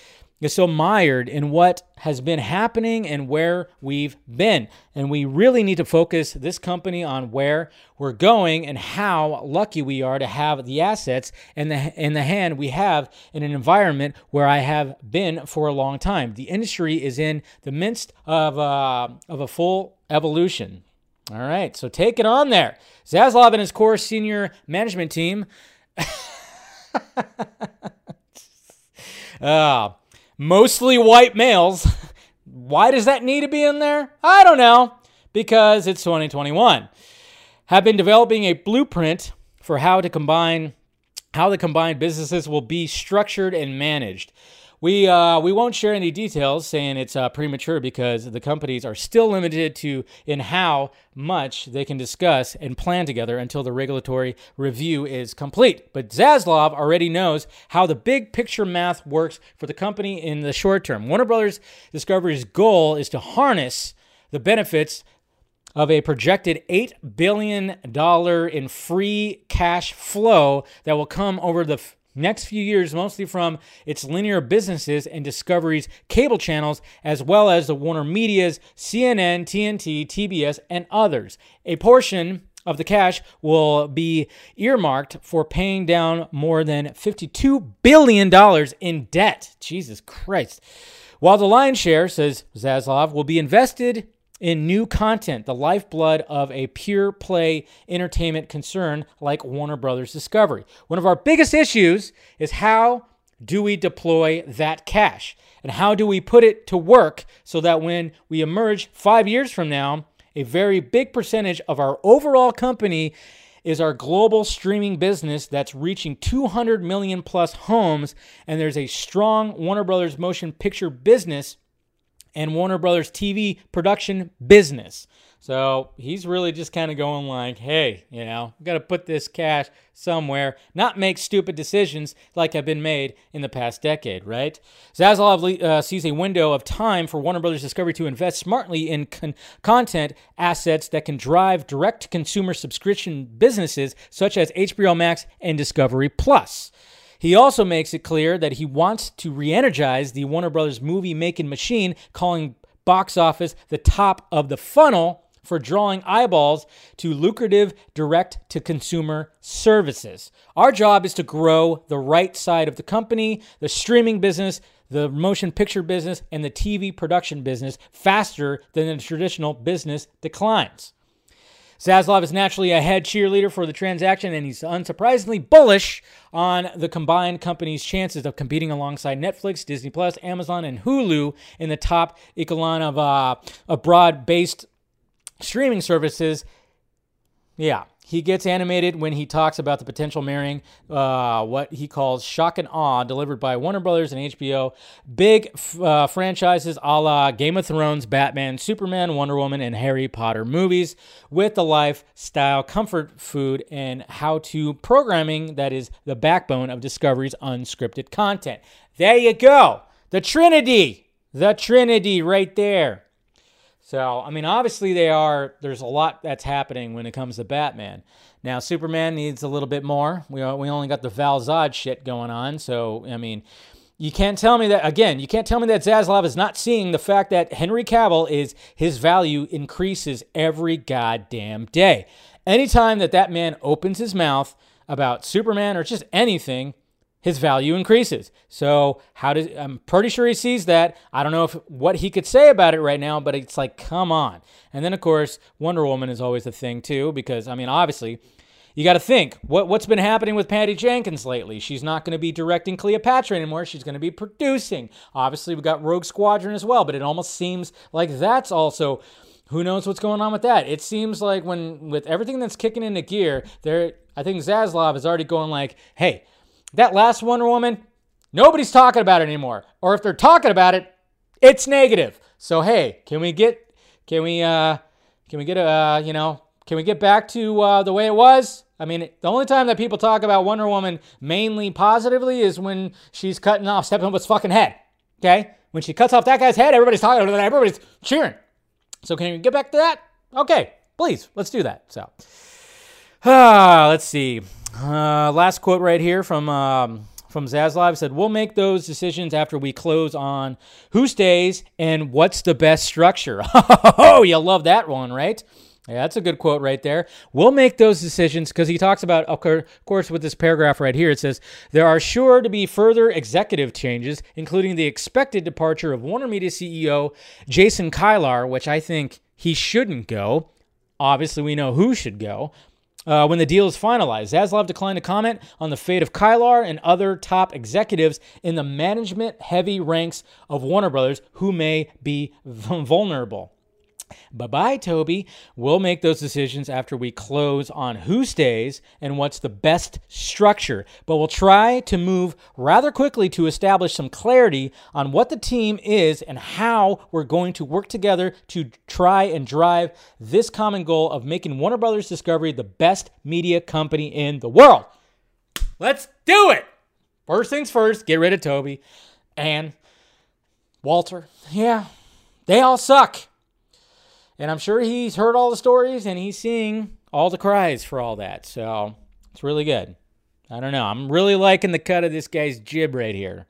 is so mired in what has been happening and where we've been. And we really need to focus this company on where we're going and how lucky we are to have the assets and the in the hand we have in an environment where I have been for a long time. The industry is in the midst of uh, of a full evolution. All right, so take it on there. Zaslav and his core senior management team. Ah mostly white males. Why does that need to be in there? I don't know. Because it's 2021. Have been developing a blueprint for how to combine how the combined businesses will be structured and managed. We, uh, we won't share any details saying it's uh, premature because the companies are still limited to in how much they can discuss and plan together until the regulatory review is complete. But Zaslav already knows how the big picture math works for the company in the short term. Warner Brothers Discovery's goal is to harness the benefits of a projected $8 billion in free cash flow that will come over the f- next few years, mostly from its linear businesses and Discovery's cable channels, as well as the Warner Media's CNN, TNT, TBS, and others. A portion of the cash will be earmarked for paying down more than $52 billion in debt. Jesus Christ. While the lion's share, says Zaslav, will be invested in new content, the lifeblood of a pure play entertainment concern like Warner Brothers Discovery. One of our biggest issues is how do we deploy that cash? And how do we put it to work so that when we emerge five years from now, a very big percentage of our overall company is our global streaming business that's reaching 200 million plus homes, and there's a strong Warner Brothers motion picture business and Warner Brothers TV production business. So he's really just kind of going like, hey, you know, got to put this cash somewhere, not make stupid decisions like have been made in the past decade, right? Zaslav uh, sees a window of time for Warner Brothers Discovery to invest smartly in con- content assets that can drive direct to consumer subscription businesses such as HBO Max and Discovery Plus. He also makes it clear that he wants to re energize the Warner Brothers movie making machine, calling box office the top of the funnel for drawing eyeballs to lucrative direct to consumer services. Our job is to grow the right side of the company, the streaming business, the motion picture business, and the TV production business faster than the traditional business declines. Zaslav is naturally a head cheerleader for the transaction, and he's unsurprisingly bullish on the combined company's chances of competing alongside Netflix, Disney Plus, Amazon, and Hulu in the top echelon of, uh, of broad-based streaming services. Yeah, he gets animated when he talks about the potential marrying uh, what he calls shock and awe delivered by Warner Brothers and HBO. Big uh, franchises a la Game of Thrones, Batman, Superman, Wonder Woman, and Harry Potter movies with the lifestyle, comfort food, and how to programming that is the backbone of Discovery's unscripted content. There you go. The Trinity. The Trinity right there. So, I mean, obviously they are. There's a lot that's happening when it comes to Batman. Now, Superman needs a little bit more. We uh, we only got the Val Zod shit going on. So, I mean, you can't tell me that again. You can't tell me that Zaslav is not seeing the fact that Henry Cavill is his value increases every goddamn day. Anytime that that man opens his mouth about Superman or just anything, his value increases. So how does I'm pretty sure he sees that. I don't know if what he could say about it right now, but it's like come on. And then of course Wonder Woman is always a thing too because I mean obviously you got to think what what's been happening with Patty Jenkins lately. She's not going to be directing Cleopatra anymore. She's going to be producing. Obviously we got Rogue Squadron as well, but it almost seems like that's also who knows what's going on with that? It seems like when with everything that's kicking into gear, there I think Zaslav is already going like, "Hey, that last Wonder Woman, nobody's talking about it anymore. Or if they're talking about it, it's negative. So hey, can we get can we uh can we get a uh, you know can we get back to uh, the way it was? I mean, the only time that people talk about Wonder Woman mainly positively is when she's cutting off Steppenwolf's fucking head. Okay, when she cuts off that guy's head, everybody's talking about it. Everybody's cheering. So can we get back to that? Okay, please, let's do that. So, ah, let's see. Uh, last quote right here from um, from Zaslav said, "We'll make those decisions after we close on who stays and what's the best structure." oh, you love that one, right? Yeah, that's a good quote right there. We'll make those decisions because he talks about, of course, with this paragraph right here, it says there are sure to be further executive changes, including the expected departure of Warner Media CEO Jason Kilar, which I think he shouldn't go. Obviously, we know who should go, uh, when the deal is finalized. Zaslav declined to comment on the fate of Kilar and other top executives in the management heavy ranks of Warner Brothers who may be vulnerable. Bye bye, Toby. We'll make those decisions after we close on who stays and what's the best structure. But we'll try to move rather quickly to establish some clarity on what the team is and how we're going to work together to try and drive this common goal of making Warner Brothers Discovery the best media company in the world. Let's do it! First things first, get rid of Toby and Walter. Yeah, they all suck. And I'm sure he's heard all the stories and he's seeing all the cries for all that. So it's really good. I don't know. I'm really liking the cut of this guy's jib right here.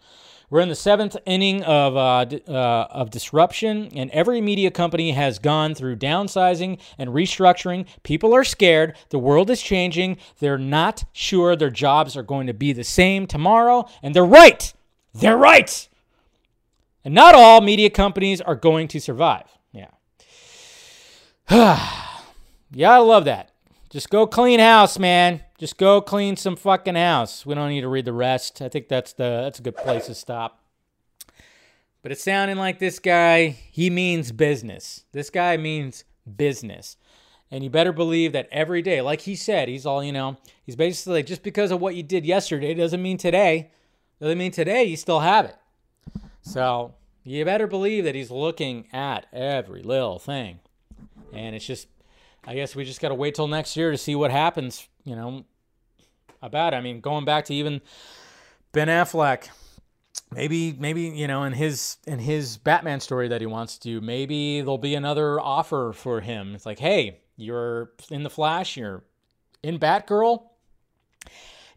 We're in the seventh inning of uh, uh, of disruption, and every media company has gone through downsizing and restructuring. People are scared. The world is changing. They're not sure their jobs are going to be the same tomorrow, and they're right. They're right. And not all media companies are going to survive. Yeah, I love that. Just go clean house, man. Just go clean some fucking house. We don't need to read the rest. I think that's the that's a good place to stop. But it's sounding like this guy, he means business. This guy means business. And you better believe that every day, like he said, he's all, you know, he's basically like, just because of what you did yesterday doesn't mean today. Doesn't mean today you still have it. So you better believe that he's looking at every little thing. And it's just, I guess we just got to wait till next year to see what happens, you know, about it. I mean, going back to even Ben Affleck, maybe, maybe, you know, in his, in his Batman story that he wants to do, maybe there'll be another offer for him. It's like, hey, you're in the Flash, you're in Batgirl.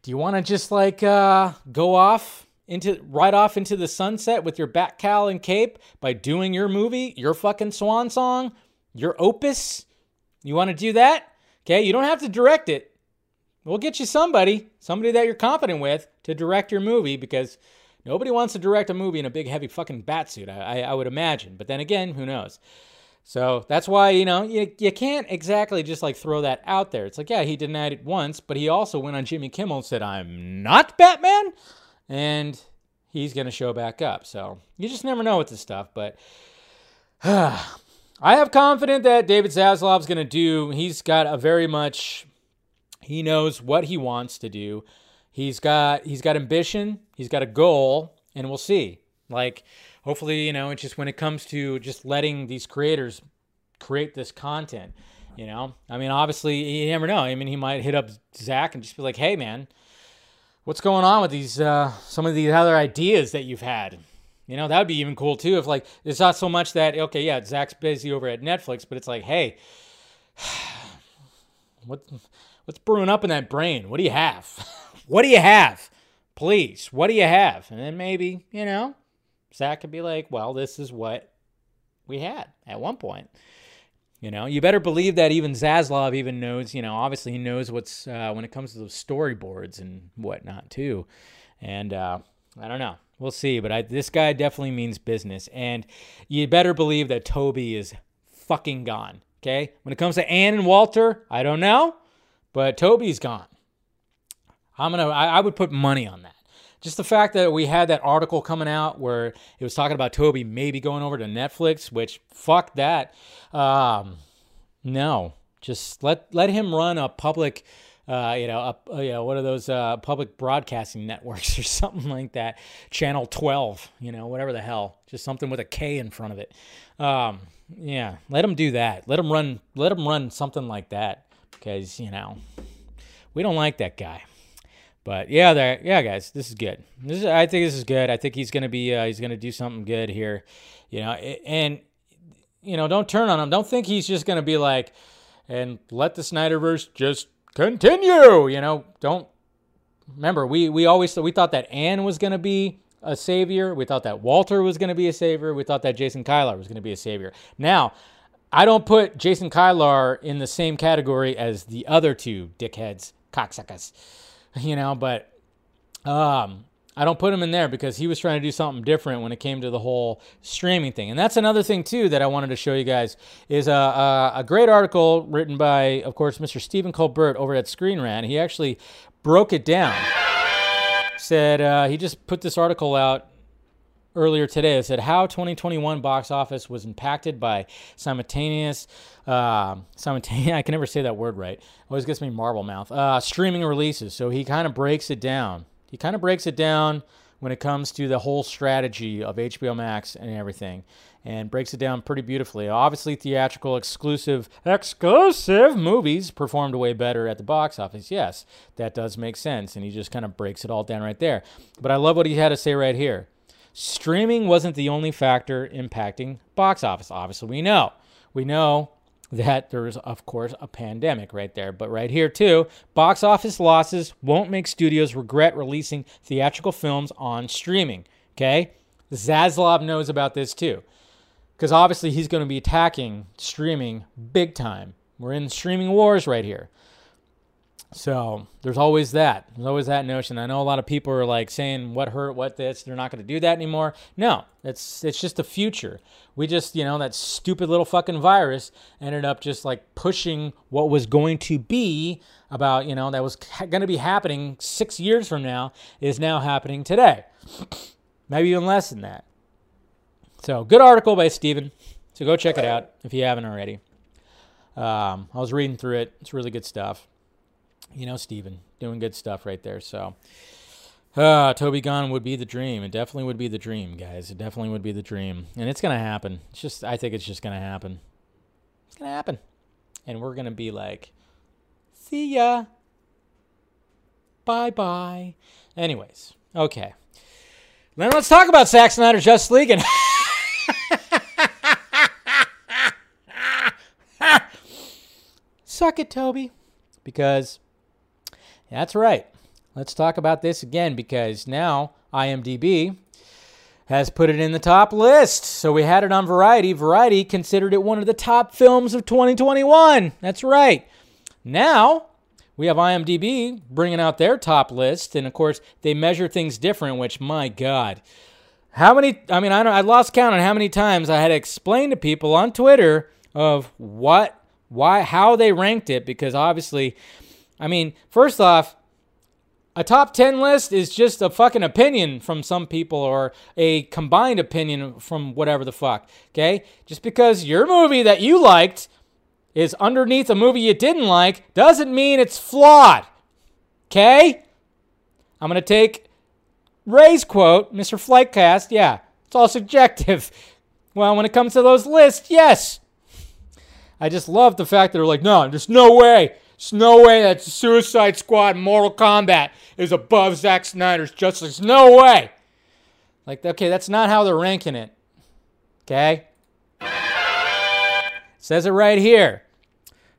Do you want to just like uh, go off into right off into the sunset with your bat cowl and cape by doing your movie, your fucking swan song, your opus? You want to do that? Okay, you don't have to direct it. We'll get you somebody, somebody that you're confident with to direct your movie because nobody wants to direct a movie in a big, heavy fucking bat suit, I, I, I would imagine. But then again, who knows? So that's why, you know, you, you can't exactly just like throw that out there. It's like, yeah, he denied it once, but he also went on Jimmy Kimmel and said, I'm not Batman. And he's going to show back up. So you just never know with this stuff. But I have confidence that David Zaslav's going to do, he's got a very much, he knows what he wants to do. He's got, he's got ambition, he's got a goal, and we'll see. Like, hopefully, you know, it's just when it comes to just letting these creators create this content, you know, I mean, obviously, you never know. I mean, he might hit up Zack and just be like, hey, man, what's going on with these, uh, some of these other ideas that you've had? You know, that would be even cool too. If like, it's not so much that, okay, yeah, Zack's busy over at Netflix, but it's like, hey, what, what's brewing up in that brain? What do you have? what do you have? Please, what do you have? And then maybe, you know, Zack could be like, well, this is what we had at one point. You know, you better believe that even Zaslav even knows, you know, obviously he knows what's uh, when it comes to those storyboards and whatnot too. And uh, I don't know. We'll see. But I, this guy definitely means business. And you better believe that Toby is fucking gone. Okay. When it comes to Ann and Walter, I don't know. But Toby's gone. I'm going to, I would put money on that just the fact that we had that article coming out where it was talking about Toby maybe going over to Netflix, which fuck that. Um, no, just let let him run a public, uh, you know, a, you know, what are those uh, public broadcasting networks or something like that? Channel Twelve, you know, whatever the hell, just something with a K in front of it. Um, yeah, let him do that. Let him run. Let him run something like that because you know we don't like that guy. But yeah, there, yeah, guys, this is good. This is, I think this is good. I think he's gonna be, uh, he's gonna do something good here, you know. And you know, don't turn on him. Don't think he's just gonna be like, and let the Snyderverse just continue. You know, don't remember we we always we thought that Ann was gonna be a savior. We thought that Walter was gonna be a savior. We thought that Jason Kilar was gonna be a savior. Now. I don't put Jason Kilar in the same category as the other two dickheads, cocksuckers you know, but um, I don't put him in there because he was trying to do something different when it came to the whole streaming thing. And that's another thing too that I wanted to show you guys is a, a, a great article written by, of course, Mr. Stephen Colbert over at Screen Rant. He actually broke it down. Said uh, he just put this article out earlier today. It said how 2021 box office was impacted by simultaneous, uh, simultaneous. I can never say that word right. Always gets me marble mouth. Uh, streaming releases. So he kind of breaks it down. He kind of breaks it down when it comes to the whole strategy of HBO Max and everything, and breaks it down pretty beautifully. Obviously, theatrical exclusive exclusive movies performed way better at the box office. Yes, that does make sense, and he just kind of breaks it all down right there. But I love what he had to say right here. Streaming wasn't the only factor impacting box office. Obviously, we know. We know that there's, of course, a pandemic right there. But right here, too, box office losses won't make studios regret releasing theatrical films on streaming. Okay? Zaslav knows about this too. Because obviously he's going to be attacking streaming big time. We're in streaming wars right here. So there's always that. There's always that notion. I know a lot of people are like saying what hurt, what this. They're not going to do that anymore. No, it's it's just the future. We just you know that stupid little fucking virus ended up just like pushing what was going to be about you know that was going to be happening six years from now is now happening today. Maybe even less than that. So good article by Steven. So go check it out if you haven't already. Um, I was reading through it. It's really good stuff you know, Steven, doing good stuff right there. So, uh, Toby Gunn would be the dream. It definitely would be the dream, guys. It definitely would be the dream. And it's going to happen. It's just, I think it's just going to happen. It's going to happen. And we're going to be like, see ya. Bye bye. Anyways, okay. Then let's talk about Zack Snyder's Justice League and. Suck it, Toby. Because that's right. Let's talk about this again because now IMDb has put it in the top list. So we had it on Variety. Variety considered it one of the top films of 2021. That's right. Now we have IMDb bringing out their top list, and of course they measure things different. Which, my God, how many? I mean, I don't. I lost count on how many times I had to explain to people on Twitter of what, why, how they ranked it because obviously I mean, first off, a top 10 list is just a fucking opinion from some people or a combined opinion from whatever the fuck. Okay? Just because your movie that you liked is underneath a movie you didn't like doesn't mean it's flawed. Okay? I'm going to take Ray's quote, Mr. Flightcast. Yeah, it's all subjective. Well, when it comes to those lists, yes. I just love the fact that they're like, no, there's no way there's no way that Suicide Squad Mortal Kombat is above Zack Snyder's Justice. No way. Like, okay, that's not how they're ranking it. Okay? Says it right here.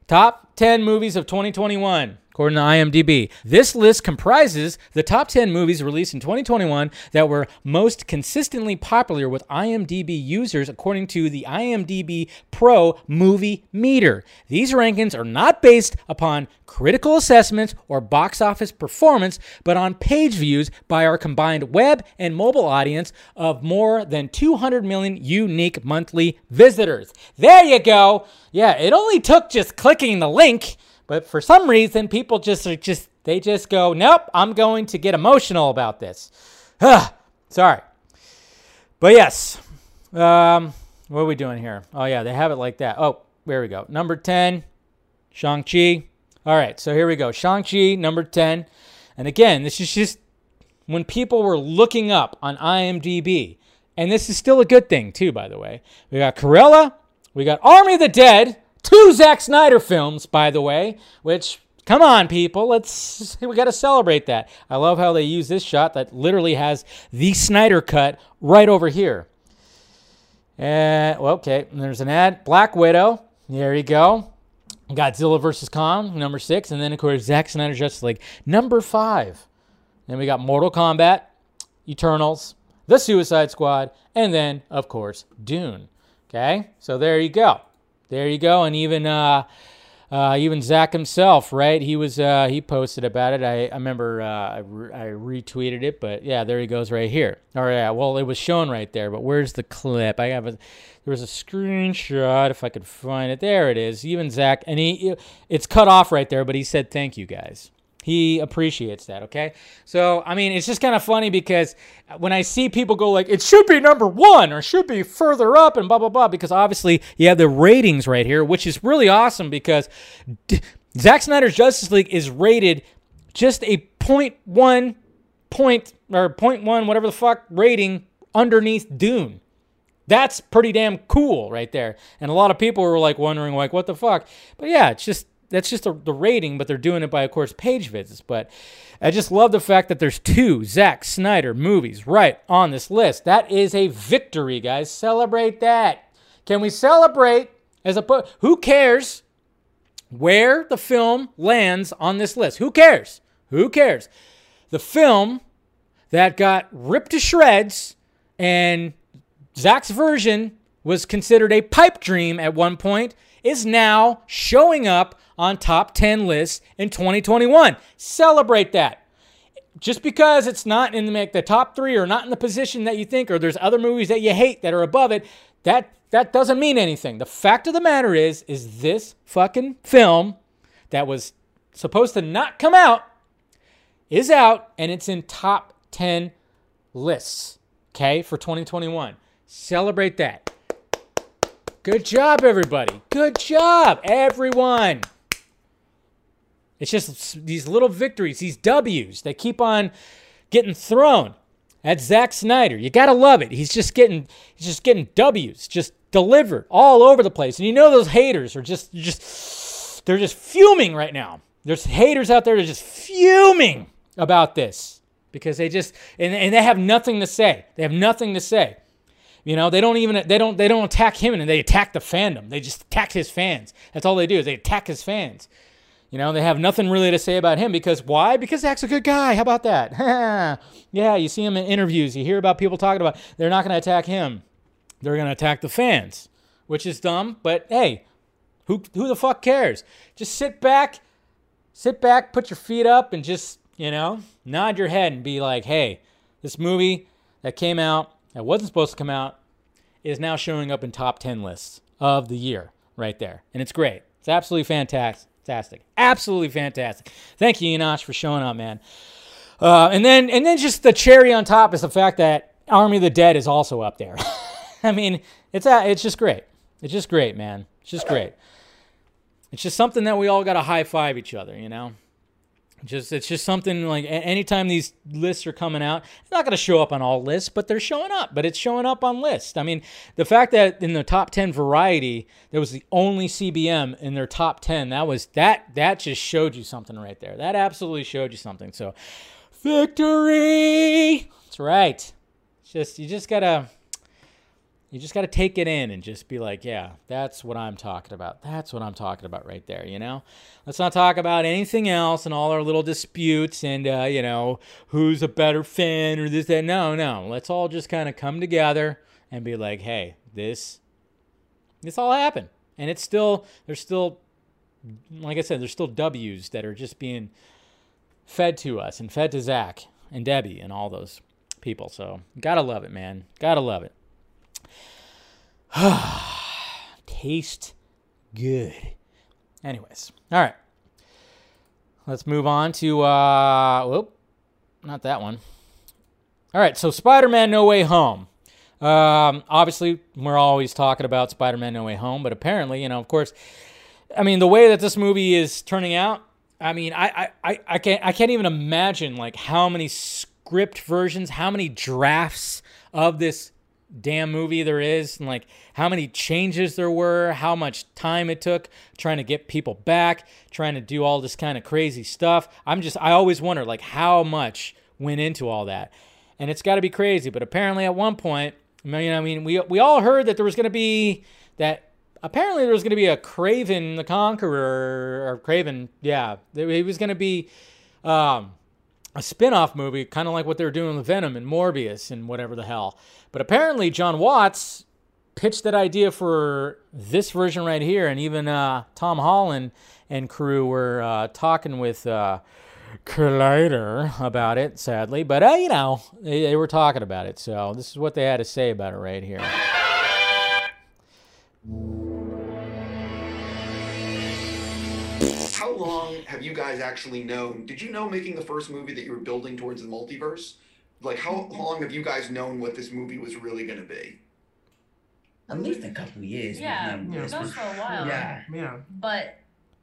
Top 10 movies of 2021 according to IMDb. This list comprises the top 10 movies released in 2021 that were most consistently popular with IMDb users according to the IMDb Pro Movie Meter. These rankings are not based upon critical assessments or box office performance, but on page views by our combined web and mobile audience of more than 200 million unique monthly visitors. There you go. Yeah, it only took just clicking the link but for some reason, people just are just they just go, nope, I'm going to get emotional about this. Sorry. But yes. Um, what are we doing here? Oh yeah, they have it like that. Oh, there we go. Number 10, Shang-Chi. All right, so here we go. Shang-Chi, number 10. And again, this is just when people were looking up on IMDb. And this is still a good thing, too, by the way. We got Cruella, we got Army of the Dead, Two Zack Snyder films, by the way, which come on people let's we got to celebrate that. I love how they use this shot that literally has the snyder cut right over here. And well, okay there's an ad. Black widow there you go. Godzilla versus kong number six and then of course Zack Snyder justice league number five. Then we got mortal kombat eternals the suicide squad and then of course dune. Okay so there you go there you go. And even uh, uh, even Zack himself, right? He was uh, he posted about it. I, I remember uh, I, re- I retweeted it, but yeah, there he goes right here. All right, well, it was shown right there, but where's the clip? I have a there was a screenshot if I could find it. There it is. Even Zack, and he it's cut off right there, but he said thank you guys he appreciates that okay so i mean it's just kind of funny because when i see people go like it should be number one or should be further up and blah blah blah because obviously you have the ratings right here which is really awesome because D- Zack Snyder's Justice League is rated just a one point or one whatever the fuck rating underneath Dune. That's pretty damn cool right there. And a lot of people were like wondering like what the fuck. But yeah, it's just that's just a, the rating, but they're doing it by, of course, page visits. But I just love the fact that there's two Zack Snyder movies right on this list. That is a victory, guys. Celebrate that. Can we celebrate As a who cares where the film lands on this list? Who cares? Who cares? The film that got ripped to shreds and Zack's version was considered a pipe dream at one point is now showing up on top 10 lists in 2021. Celebrate that. Just because it's not in the, the top three or not in the position that you think, or there's other movies that you hate that are above it, that that doesn't mean anything. The fact of the matter is, is this fucking film that was supposed to not come out is out and it's in top 10 lists, okay, for 2021. Celebrate that. Good job, everybody. Good job, everyone. It's just these little victories, these W's that keep on getting thrown at Zack Snyder. You gotta love it. He's just getting he's just getting W's, just delivered all over the place. And you know those haters are just just they're just fuming right now. There's haters out there that are just fuming about this because they just and, and they have nothing to say. They have nothing to say. You know, they don't even they don't they don't attack him and they attack the fandom. They just attack his fans. That's all they do is they attack his fans. You know, they have nothing really to say about him because why? Because Zack's a good guy. How about that? yeah, you see him in interviews. You hear about people talking about they're not going to attack him. They're going to attack the fans, which is dumb. But hey, who who the fuck cares? Just sit back, sit back, put your feet up, and just you know nod your head and be like, hey, this movie that came out that wasn't supposed to come out is now showing up in top ten lists of the year right there, and it's great. It's absolutely fantastic. Fantastic. Absolutely fantastic. Thank you, Enosh, for showing up, man. Uh, and then and then just the cherry on top is the fact that Army of the Dead is also up there. I mean, it's a, it's just great. It's just great, man. It's just great. It's just something that we all got to high five each other, you know? Just it's just something like anytime these lists are coming out, it's not going to show up on all lists, but they're showing up. But it's showing up on lists. I mean, the fact that in the top ten variety there was the only CBM in their top ten, that was that that just showed you something right there. That absolutely showed you something. So, victory. That's right. It's just you just gotta you just got to take it in and just be like, yeah, that's what I'm talking about. That's what I'm talking about right there, you know? Let's not talk about anything else and all our little disputes and, uh, you know, who's a better fan or this, that. No, no. Let's all just kind of come together and be like, hey, this, this all happened. And it's still, there's still, like I said, there's still W's that are just being fed to us and fed to Zack and Debbie and all those people. So, gotta love it, man. Gotta love it. Taste good. Anyways, all right. Let's move on to, uh, whoop, not that one. All right, so Spider Man No Way Home. Um, obviously, we're always talking about Spider Man No Way Home, but apparently, you know, of course, I mean, the way that this movie is turning out, I mean, I, I, I, can't, I can't even imagine like how many script versions, how many drafts of this damn movie there is and like how many changes there were, how much time it took trying to get people back, trying to do all this kind of crazy stuff. I'm just I always wonder like how much went into all that. And it's got to be crazy, but apparently at one point, you know, I mean, we we all heard that there was going to be that apparently there was going to be a Kraven the Conqueror or Kraven, yeah, he was going to be um a spin-off movie, kind of like what they were doing with Venom and Morbius and whatever the hell. But apparently, Jon Watts pitched that idea for this version right here, and even uh, Tom Holland and crew were uh, talking with uh, Collider about it, sadly. But, uh, you know, they, they were talking about it. So this is what they had to say about it right here. Long have you guys actually known? Did you know making the first movie that you were building towards the multiverse? Like, how mm-hmm. long have you guys known what this movie was really going to be? At least a couple of years. Yeah, we've known yeah. this known was- for a while. Yeah. Yeah. But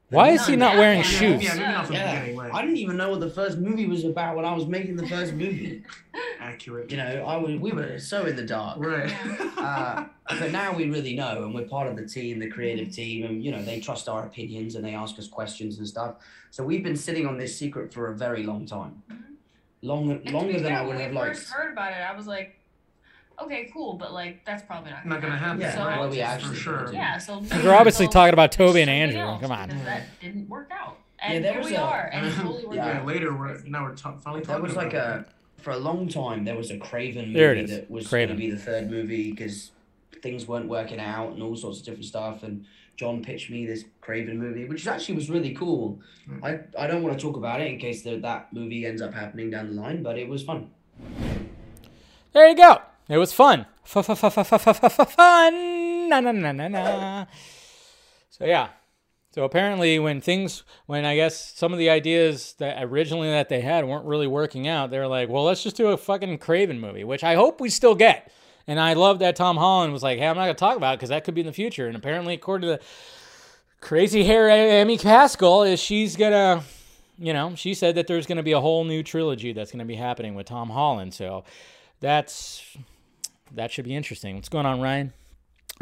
Why is he not wearing Yeah, shoes? Yeah, maybe not from the Yeah. I didn't even know what the first movie was about when I was making the first movie. accurate. You know, I was, we were so in the dark. Right. Uh, but now we really know, and we're part of the team, the creative team, and you know they trust our opinions and they ask us questions and stuff. So we've been sitting on this secret for a very long time, long and to longer be than I would when have we liked. first heard about it, I was like, okay, cool, but like that's probably not Not gonna happen. Yeah, So- right? well, we for actually sure. Yeah, so We're obviously talking about Toby and something Andrew. else, Come on. that didn't work out, and Yeah, there here we a- are, and it totally worked Yeah. Yeah, out. later we're now we're ta- finally There talking was like about a for a long time there was a Kraven movie There it is. that was Kraven. going to be the third movie because things weren't working out and all sorts of different stuff. And Jon pitched me this Kraven movie, which actually was really cool. Hmm. I, I don't want to talk about it in case the, that movie ends up happening down the line, but it was fun. There you go. It was fun. Fun. Na na na na na. So yeah. So apparently, when things, when I guess some of the ideas that originally that they had weren't really working out, they're like, well, let's just do a fucking Kraven movie, which I hope we still get. And I love that Tom Holland was like, hey, I'm not gonna talk about it because that could be in the future. And apparently, according to the crazy hair eh, Amy Pascal, is she's gonna, you know, she said that there's gonna be a whole new trilogy that's gonna be happening with Tom Holland. So that's that should be interesting. What's going on, Ryan?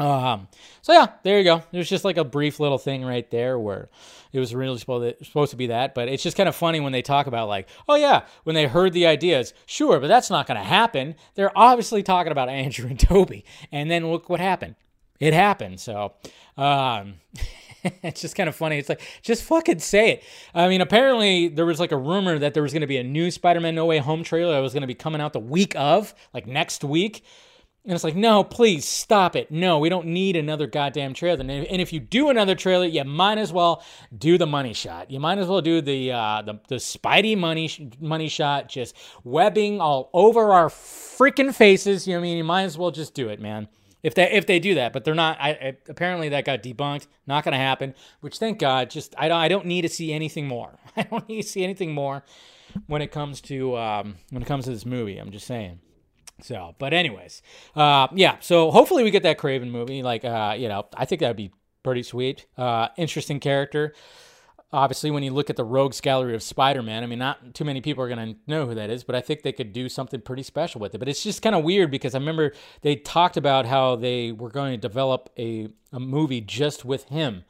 Um, so yeah, there you go. There's just like a brief little thing right there where it was really supposed to, be that, but it's just kind of funny when they talk about like, oh yeah, when they heard the ideas, sure, but that's not going to happen. They're obviously talking about Andrew and Tobey, and then look what happened. It happened. So, um, it's just kind of funny. It's like, just fucking say it. I mean, apparently there was like a rumor that there was going to be a new Spider-Man No Way Home trailer that was going to be coming out the week of, like next week. And it's like, no, please stop it. No, we don't need another goddamn trailer. And if, you do another trailer, you might as well do the money shot. You might as well do the uh, the, the Spidey money sh- money shot, just webbing all over our freaking faces. You know what I mean? You might as well just do it, man. If they if they do that, but they're not. I, I apparently that got debunked. Not going to happen. Which thank God. Just I don't I don't need to see anything more. I don't need to see anything more when it comes to um, when it comes to this movie. I'm just saying. So, but anyways, uh, yeah. So hopefully we get that Kraven movie. Like, uh, you know, I think that'd be pretty sweet. Uh, interesting character. Obviously, when you look at the rogues gallery of Spider-Man, I mean, not too many people are gonna know who that is, but I think they could do something pretty special with it. But it's just kind of weird because I remember they talked about how they were going to develop a, a movie just with him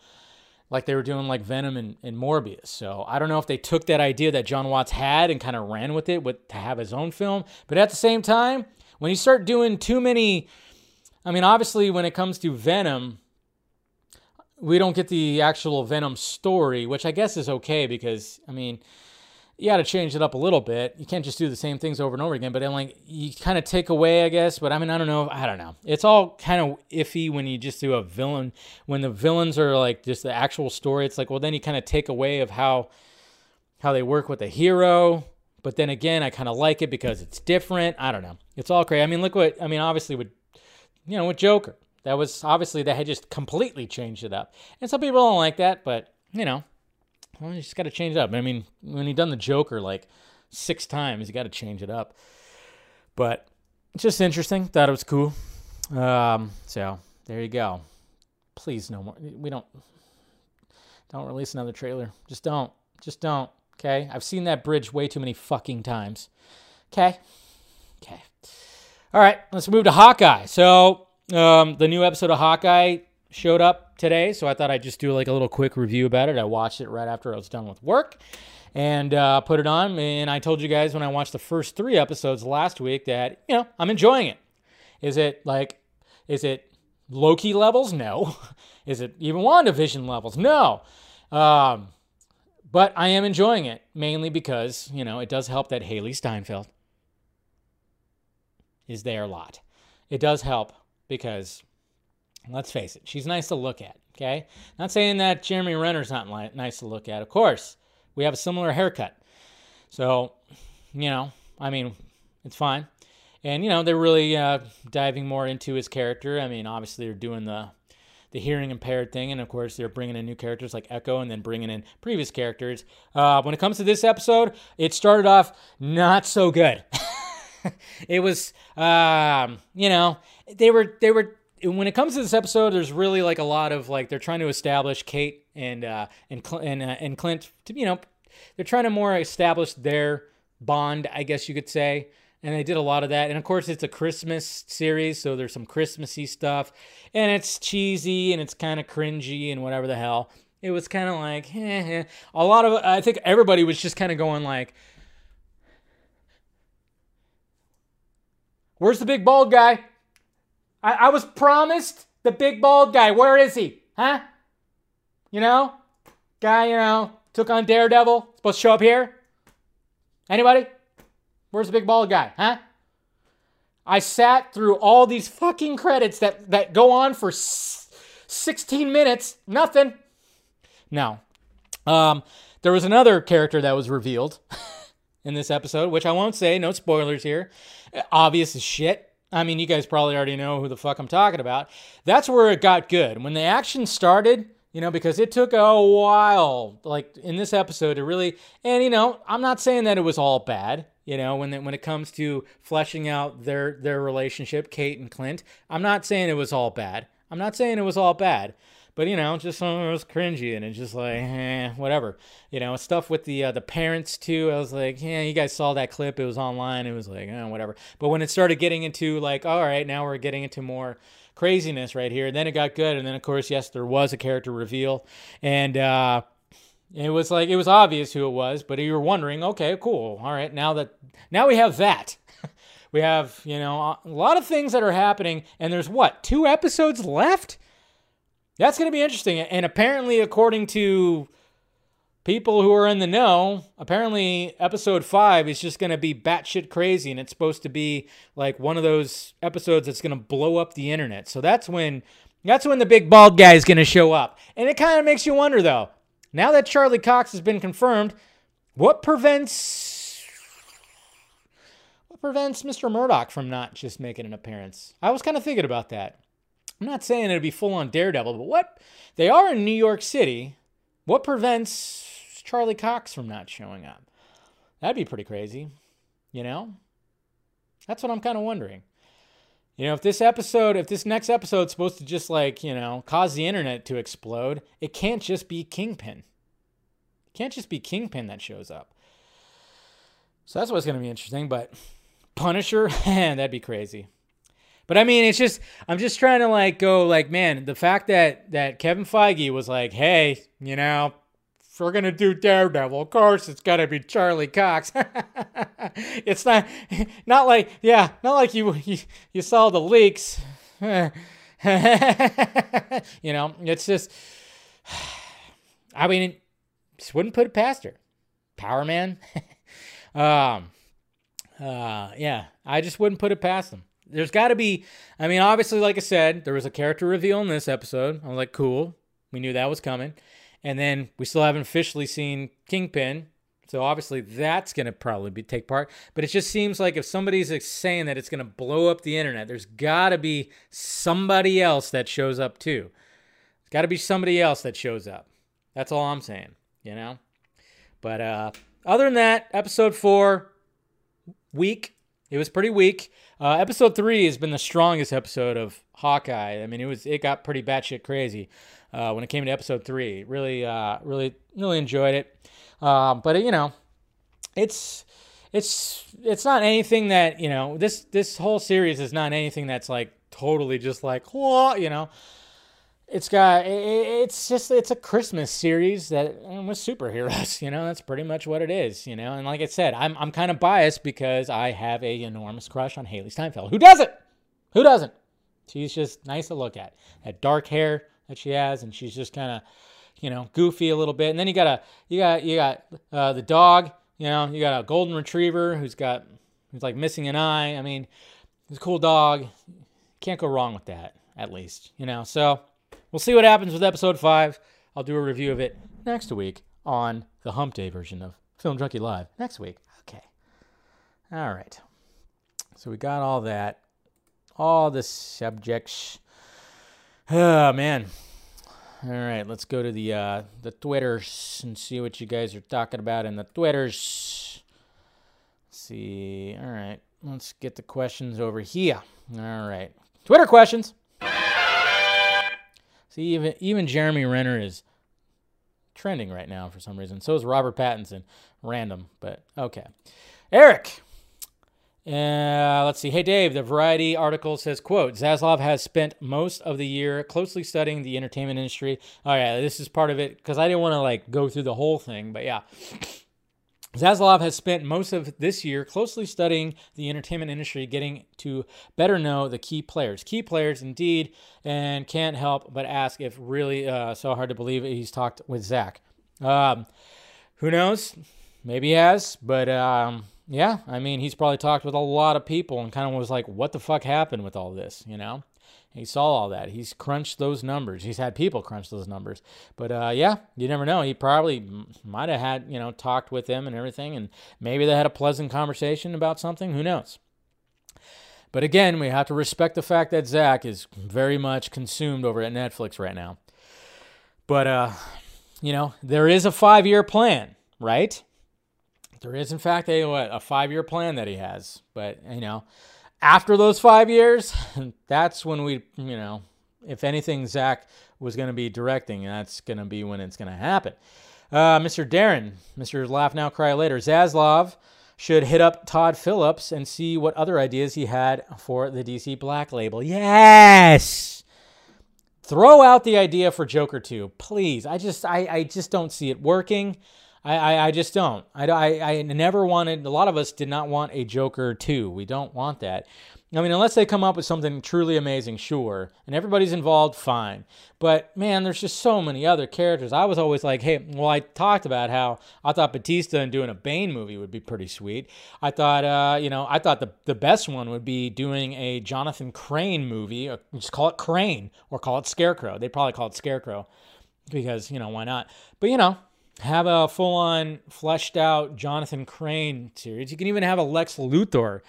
like they were doing like Venom and, and Morbius. So I don't know if they took that idea that Jon Watts had and kind of ran with it with to have his own film. But at the same time, when you start doing too many, I mean, obviously when it comes to Venom, we don't get the actual Venom story, which I guess is okay because I mean, you got to change it up a little bit. You can't just do the same things over and over again. But like, you kind of take away, I guess. But I mean, I don't know. I don't know. It's all kind of iffy when you just do a villain. When the villains are like just the actual story, it's like, well, then you kind of take away of how how they work with the hero. But then again, I kind of like it because it's different. I don't know. It's all crazy. I mean, look what I mean. Obviously, with you know, with Joker, that was obviously they had just completely changed it up. And some people don't like that, but you know, well, you just got to change it up. I mean, when he done the Joker like six times, you got to change it up. But just interesting. Thought it was cool. Um, so there you go. Please no more. We don't don't release another trailer. Just don't. Just don't. Okay. I've seen that bridge way too many fucking times. Okay. Okay. All right. Let's move to Hawkeye. So um, the new episode of Hawkeye showed up today, so I thought I'd just do like a little quick review about it. I watched it right after I was done with work and uh, put it on. And I told you guys when I watched the first three episodes last week that, you know, I'm enjoying it. Is it like, is it Loki levels? No. Is it even WandaVision levels? No. Um, but I am enjoying it mainly because, you know, it does help that Hailee Steinfeld is there a lot. It does help because let's face it, she's nice to look at. Okay, not saying that Jeremy Renner's not li- nice to look at. Of course, we have a similar haircut, so you know, I mean, it's fine. And you know, they're really uh, diving more into his character. I mean, obviously, they're doing the the hearing impaired thing, and of course, they're bringing in new characters like Echo, and then bringing in previous characters. Uh, when it comes to this episode, it started off not so good. it was, um, you know, they were they were when it comes to this episode, there's really like a lot of like they're trying to establish Kate and uh, and Cl- and, uh, and Clint. To, you know, they're trying to more establish their bond, I guess you could say. And they did a lot of that. And of course, it's a Christmas series, so there's some Christmassy stuff, and it's cheesy and it's kind of cringy and whatever the hell. It was kind of like eh, eh. a lot of. I think everybody was just kind of going like, "Where's the big bald guy? I, I was promised the big bald guy. Where is he? Huh? You know? Guy, you know, took on Daredevil. Supposed to show up here? Anybody? Where's the big bald guy? Huh? I sat through all these fucking credits that, that go on for s- 16 minutes. Nothing. No. Um, there was another character that was revealed in this episode, which I won't say. No spoilers here. Obvious as shit. I mean, you guys probably already know who the fuck I'm talking about. That's where it got good. When the action started, you know, because it took a while, like in this episode, to really, and you know, I'm not saying that it was all bad. You know, when it, when it comes to fleshing out their their relationship, Kate and Clint, I'm not saying it was all bad. I'm not saying it was all bad, but you know, just some of it was cringy and it's just like, eh, whatever. You know, stuff with the uh, the parents too. I was like, yeah, you guys saw that clip. It was online. It was like, eh, whatever. But when it started getting into like, all right, now we're getting into more craziness right here. Then it got good, and then of course, yes, there was a character reveal, and uh, it was like it was obvious who it was, but you were wondering, okay, cool, all right, now that now we have that. We have, you know, a lot of things that are happening, and there's what, two episodes left? That's going to be interesting. And apparently, according to people who are in the know, apparently episode five is just going to be batshit crazy, and it's supposed to be like one of those episodes that's going to blow up the internet. So that's when that's when the big bald guy is going to show up, and it kind of makes you wonder though. Now that Charlie Cox has been confirmed, what prevents what prevents Mr. Murdock from not just making an appearance? I was kind of thinking about that. I'm not saying it'd be full on Daredevil, but what they are in New York City. What prevents Charlie Cox from not showing up? That'd be pretty crazy, you know? That's what I'm kind of wondering. You know, if this episode, if this next episode's supposed to just like, you know, cause the internet to explode, it can't just be Kingpin. It can't just be Kingpin that shows up. So that's what's going to be interesting. But Punisher, that'd be crazy. But I mean, it's just I'm just trying to like go like, man, the fact that that Kevin Feige was like, hey, you know, if we're gonna do Daredevil, of course it's gotta be Charlie Cox. it's not not like yeah, not like you you, you saw the leaks. you know, it's just I mean, just wouldn't put it past her. Power Man. um uh yeah, I just wouldn't put it past them there's got to be i mean obviously like i said there was a character reveal in this episode i was like cool we knew that was coming and then we still haven't officially seen kingpin so obviously that's going to probably be take part. But it just seems like if somebody's saying that it's going to blow up the internet there's got to be somebody else that shows up too. There's got to be somebody else that shows up. That's all i'm saying you know? But uh other than that episode four weak it was pretty weak. Uh, episode three has been the strongest episode of Hawkeye. I mean, it was it got pretty batshit crazy uh, when it came to episode three. Really, uh, really, really enjoyed it. Um, but you know, it's it's it's not anything that you know. This this whole series is not anything that's like totally just like what you know. It's got it's just it's a Christmas series that with superheroes, you know. That's pretty much what it is, you know. And like I said, I'm I'm kind of biased because I have a enormous crush on Hailee Steinfeld. Who doesn't? Who doesn't? She's just nice to look at. That dark hair that she has, and she's just kind of, you know, goofy a little bit. And then you got a you got you got uh, the dog. You know, you got a golden retriever who's got who's like missing an eye. I mean, it's a cool dog. Can't go wrong with that, at least, you know. So we'll see what happens with episode five. I'll do a review of it next week on the Hump Day version of Film Junkee Live. Next week. Okay. All right. So we got all that. All the subjects. Oh man. All right, let's go to the uh, the Twitters and see what you guys are talking about in the Twitters. Let's see. All right, let's get the questions over here. All right, Twitter questions. See, even even Jeremy Renner is trending right now for some reason. So is Robert Pattinson. Random, but okay. Eric. Uh, let's see. Hey, Dave, the Variety article says, quote, Zaslav has spent most of the year closely studying the entertainment industry. Oh, yeah, this is part of it because I didn't want to, like, go through the whole thing, but yeah. Zaslav has spent most of this year closely studying the entertainment industry, getting to better know the key players. Key players, indeed, and can't help but ask if really uh, so hard to believe he's talked with Zack. Um, who knows? Maybe he has, but um, yeah, I mean, he's probably talked with a lot of people and kind of was like, what the fuck happened with all this, you know? He saw all that. He's crunched those numbers. He's had people crunch those numbers. But uh, yeah, you never know. He probably might have had, you know, talked with them and everything, and maybe they had a pleasant conversation about something. Who knows? But again, we have to respect the fact that Zack is very much consumed over at Netflix right now. But, uh, you know, there is a five year plan, right? There is, in fact, a, what, a five year plan that he has. But, you know, after those five years, that's when we, you know, if anything, Zack was going to be directing, that's going to be when it's going to happen. Uh, Mr. Darren, Mr. Laugh Now, Cry Later, Zaslav should hit up Todd Phillips and see what other ideas he had for the DC Black label. Yes! Throw out the idea for Joker 2, please. I just, I, I just don't see it working. I, I, I just don't. I, I, I never wanted, a lot of us did not want a Joker 2. We don't want that. I mean, unless they come up with something truly amazing, sure. And everybody's involved, fine. But man, there's just so many other characters. I was always like, hey, well, I talked about how I thought Bautista and doing a Bane movie would be pretty sweet. I thought, uh, you know, I thought the, the best one would be doing a Jonathan Crane movie. Or just call it Crane or call it Scarecrow. They'd probably call it Scarecrow because, you know, why not? But, you know, have a full on fleshed out Jonathan Crane series. You can even have a Lex Luthor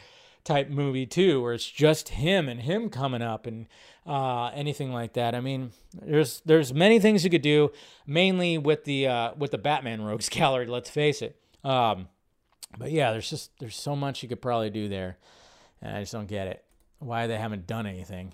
type movie too, where it's just him and him coming up and uh, anything like that. I mean, there's there's many things you could do, mainly with the uh, with the Batman Rogues Gallery. Let's face it. Um, but yeah, there's just there's so much you could probably do there, and I just don't get it. Why they haven't done anything.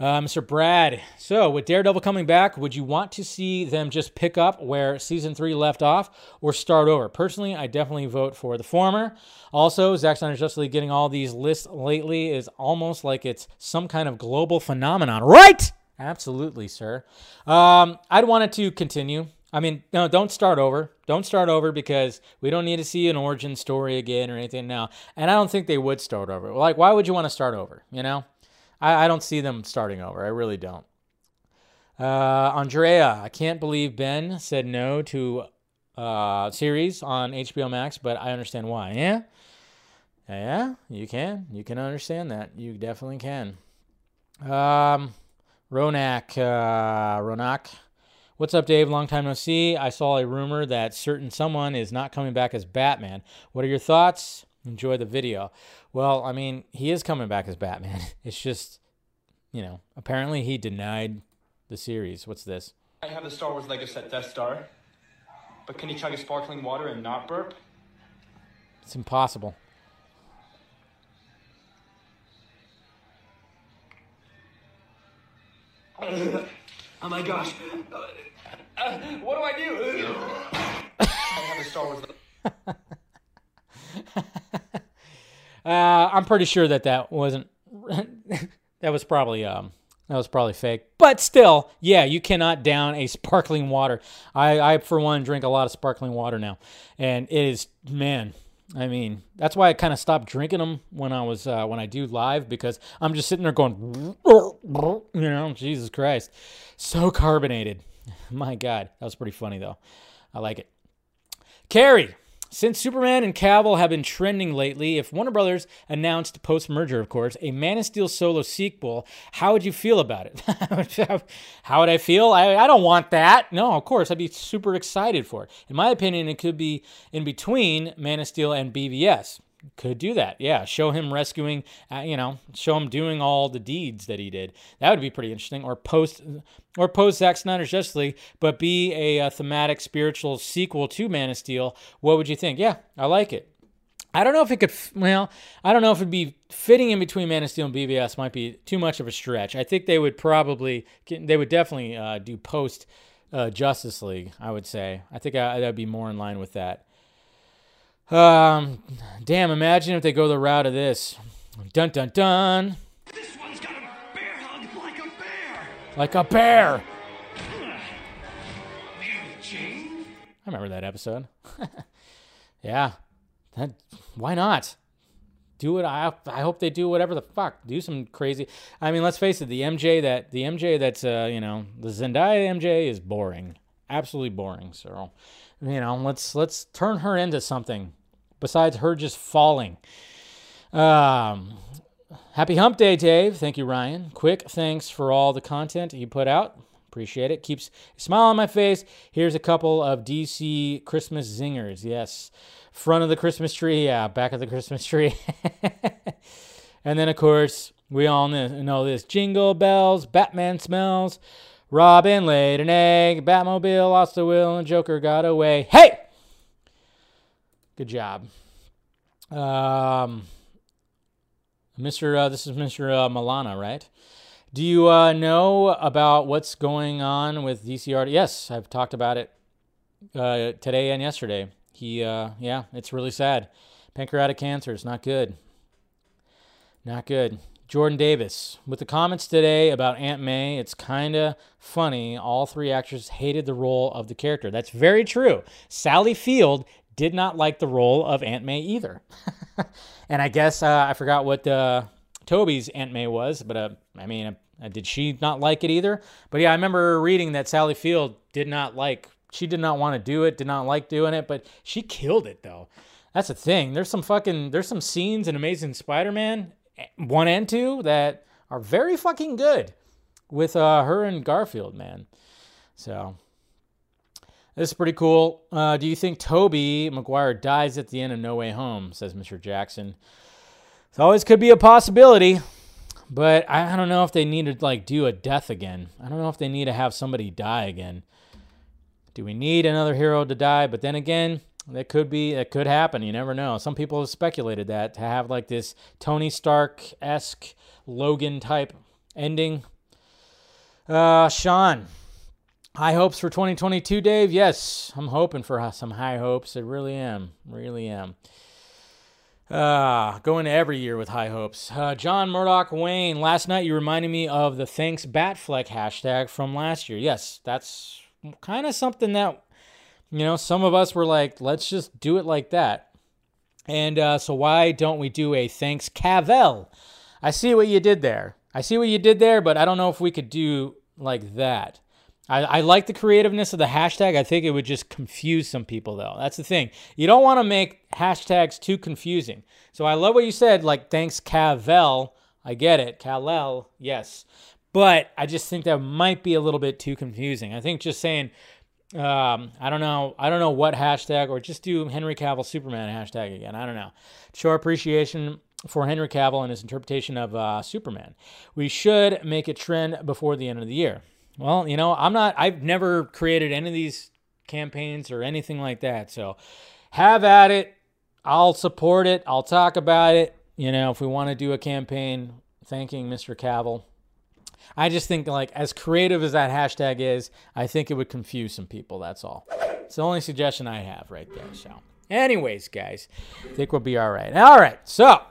Uh, Mr. Brad, so with Daredevil coming back, would you want to see them just pick up where season three left off or start over? Personally, I definitely vote for the former. Also, Zack Snyder's Justice League getting all these lists lately is almost like it's some kind of global phenomenon, right? Absolutely, sir. Um, I'd want it to continue. I mean, no, don't start over. Don't start over because we don't need to see an origin story again or anything now. And I don't think they would start over. Like, why would you want to start over? You know? I, I don't see them starting over. I really don't. Uh, Andrea, I can't believe Ben said no to uh, series on HBO Max, but I understand why. Yeah, yeah, you can. You can understand that. You definitely can. Um, Ronak, uh, Ronak, what's up, Dave? Long time no see. I saw a rumor that certain someone is not coming back as Batman. What are your thoughts? Enjoy the video. Well, I mean, he is coming back as Batman. It's just, you know, apparently he denied the series. What's this? I have the Star Wars Lego set Death Star, but can he chug a sparkling water and not burp? It's impossible. oh my gosh. Uh, what do I do? I have the Star Wars. Uh, I'm pretty sure that that wasn't. that was probably um. That was probably fake. But still, yeah, you cannot down a sparkling water. I, I for one, drink a lot of sparkling water now, and it is man. I mean, that's why I kind of stopped drinking them when I was uh, when I do live because I'm just sitting there going, you know, Jesus Christ, so carbonated. My God, that was pretty funny though. I like it. Carrie, since Superman and Cavill have been trending lately, if Warner Brothers announced post merger, of course, a Man of Steel solo sequel, how would you feel about it? how would I feel? I, I don't want that. No, of course, I'd be super excited for it. In my opinion, it could be in between Man of Steel and BVS could do that. Yeah, show him rescuing, uh, you know, show him doing all the deeds that he did. That would be pretty interesting. Or post, or post Zack Snyder's Justice League, but be a, a thematic spiritual sequel to Man of Steel. What would you think? Yeah, I like it. I don't know if it could. Well, I don't know if it'd be fitting in between Man of Steel and BVS. Might be too much of a stretch. I think they would probably, they would definitely uh, do post uh, Justice League. I would say. I think I, that'd be more in line with that. Um, damn, imagine if they go the route of this. Dun dun dun. This one's got a bear hug like a bear. Like a bear. Mary Jane? I remember that episode. Yeah, that, why not? Do it. I I hope they do whatever the fuck. Do some crazy. I mean, let's face it. The MJ that the MJ that's uh you know the Zendaya MJ is boring, absolutely boring. So, you know, let's let's turn her into something besides her just falling. Um, happy Hump Day, Dave. Thank you, Ryan. Quick thanks for all the content you put out. Appreciate it. Keeps a smile on my face. Here's a couple of DC Christmas zingers. Yes. Front of the Christmas tree. Yeah. Back of the Christmas tree. and then, of course, we all kn- know this jingle bells, Batman smells, Robin laid an egg, Batmobile lost the wheel, and Joker got away. Hey! Good job. Um, Mr. Uh, this is Mr. Uh, Milana, right? Do you uh, know about what's going on with DCR? Yes, I've talked about it uh, today and yesterday. He, uh, yeah, it's really sad. Pancreatic cancer is not good. Not good. Jordan Davis, with the comments today about Aunt May, it's kind of funny. All three actors hated the role of the character. That's very true. Sally Field did not like the role of Aunt May either. and I guess uh, I forgot what uh, Tobey's Aunt May was, but uh, I mean, uh, did she not like it either? But yeah, I remember reading that Sally Field did not like, she did not want to do it, did not like doing it, but she killed it though. That's the thing. There's some fucking, there's some scenes in Amazing Spider-Man one and two that are very fucking good with uh, her and Garfield, man. So this is pretty cool. Uh, do you think Tobey Maguire dies at the end of No Way Home? Says Mr. Jackson. It always could be a possibility, but I, I don't know if they need to like do a death again. I don't know if they need to have somebody die again. Do we need another hero to die? But then again, that could be it could happen. You never know. Some people have speculated that to have like this Tony Stark esque Logan type ending. Uh, Sean, high hopes for 2022, Dave. Yes, I'm hoping for some high hopes. I really am. Really am. Uh, going every year with high hopes. Uh, John Murdoch Wayne, last night you reminded me of the thanks Batfleck hashtag from last year. Yes, that's kind of something that you know, some of us were like, let's just do it like that. And uh, so why don't we do a thanks Cavell? I see what you did there. I see what you did there, but I don't know if we could do like that. I, I like the creativeness of the hashtag. I think it would just confuse some people, though. That's the thing. You don't want to make hashtags too confusing. So I love what you said, like thanks Cavell. I get it. Kal-El, yes. But I just think that might be a little bit too confusing. I think just saying um, I don't know. I don't know what hashtag, or just do Henry Cavill Superman hashtag again. I don't know. Show appreciation for Henry Cavill and his interpretation of uh, Superman. We should make it trend before the end of the year. Well, you know, I'm not. I've never created any of these campaigns or anything like that. So, have at it. I'll support it. I'll talk about it. You know, if we want to do a campaign thanking Mr. Cavill, I just think like as creative as that hashtag is, I think it would confuse some people. That's all. It's the only suggestion I have right there. So, anyways, guys, I think we'll be all right. All right. So,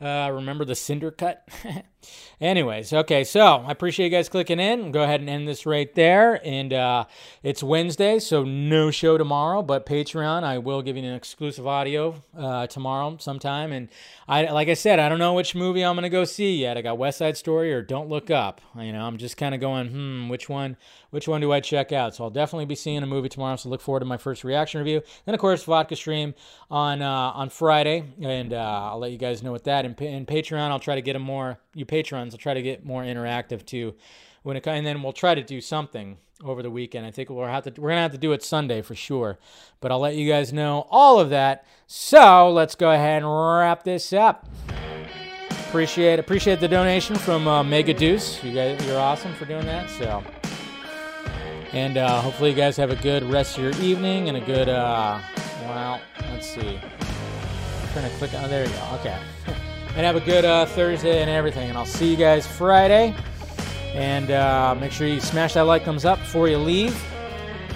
uh, remember the Snyder cut? Anyways, okay, so I appreciate you guys clicking in. Go ahead and end this right there. And uh, it's Wednesday, so no show tomorrow, but Patreon, I will give you an exclusive audio uh, tomorrow sometime. And I, like I said, I don't know which movie I'm gonna go see yet. I got West Side Story or Don't Look Up. You know, I'm just kind of going, hmm, which one? Which one do I check out? So I'll definitely be seeing a movie tomorrow. So look forward to my first reaction review. Then of course, Vodka Stream on uh, on Friday, and uh, I'll let you guys know what that. And, and Patreon, I'll try to get a more you patrons. I'll try to get more interactive too. When it and then we'll try to do something over the weekend. I think we'll have to we're gonna have to do it Sunday for sure. But I'll let you guys know all of that. So let's go ahead and wrap this up. Appreciate appreciate the donation from uh, Mega Deuce. You guys, you're awesome for doing that. So, and uh, hopefully you guys have a good rest of your evening and a good. Uh, well, let's see. I'm trying to click. Oh, there you go. Okay. and have a good uh, Thursday and everything. And I'll see you guys Friday. And uh, make sure you smash that like thumbs up before you leave.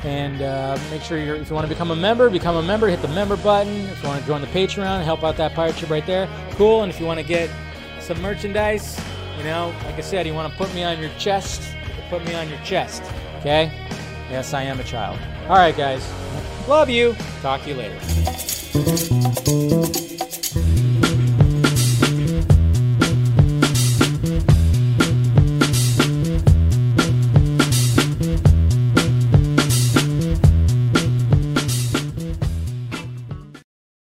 And uh, make sure you're, if you want to become a member, become a member. Hit the member button. If you want to join the Patreon, help out that pirate ship right there. Cool. And if you want to get some merchandise, you know, like I said, you want to put me on your chest, put me on your chest. Okay? Yes, I am a child. All right, guys. Love you. Talk to you later.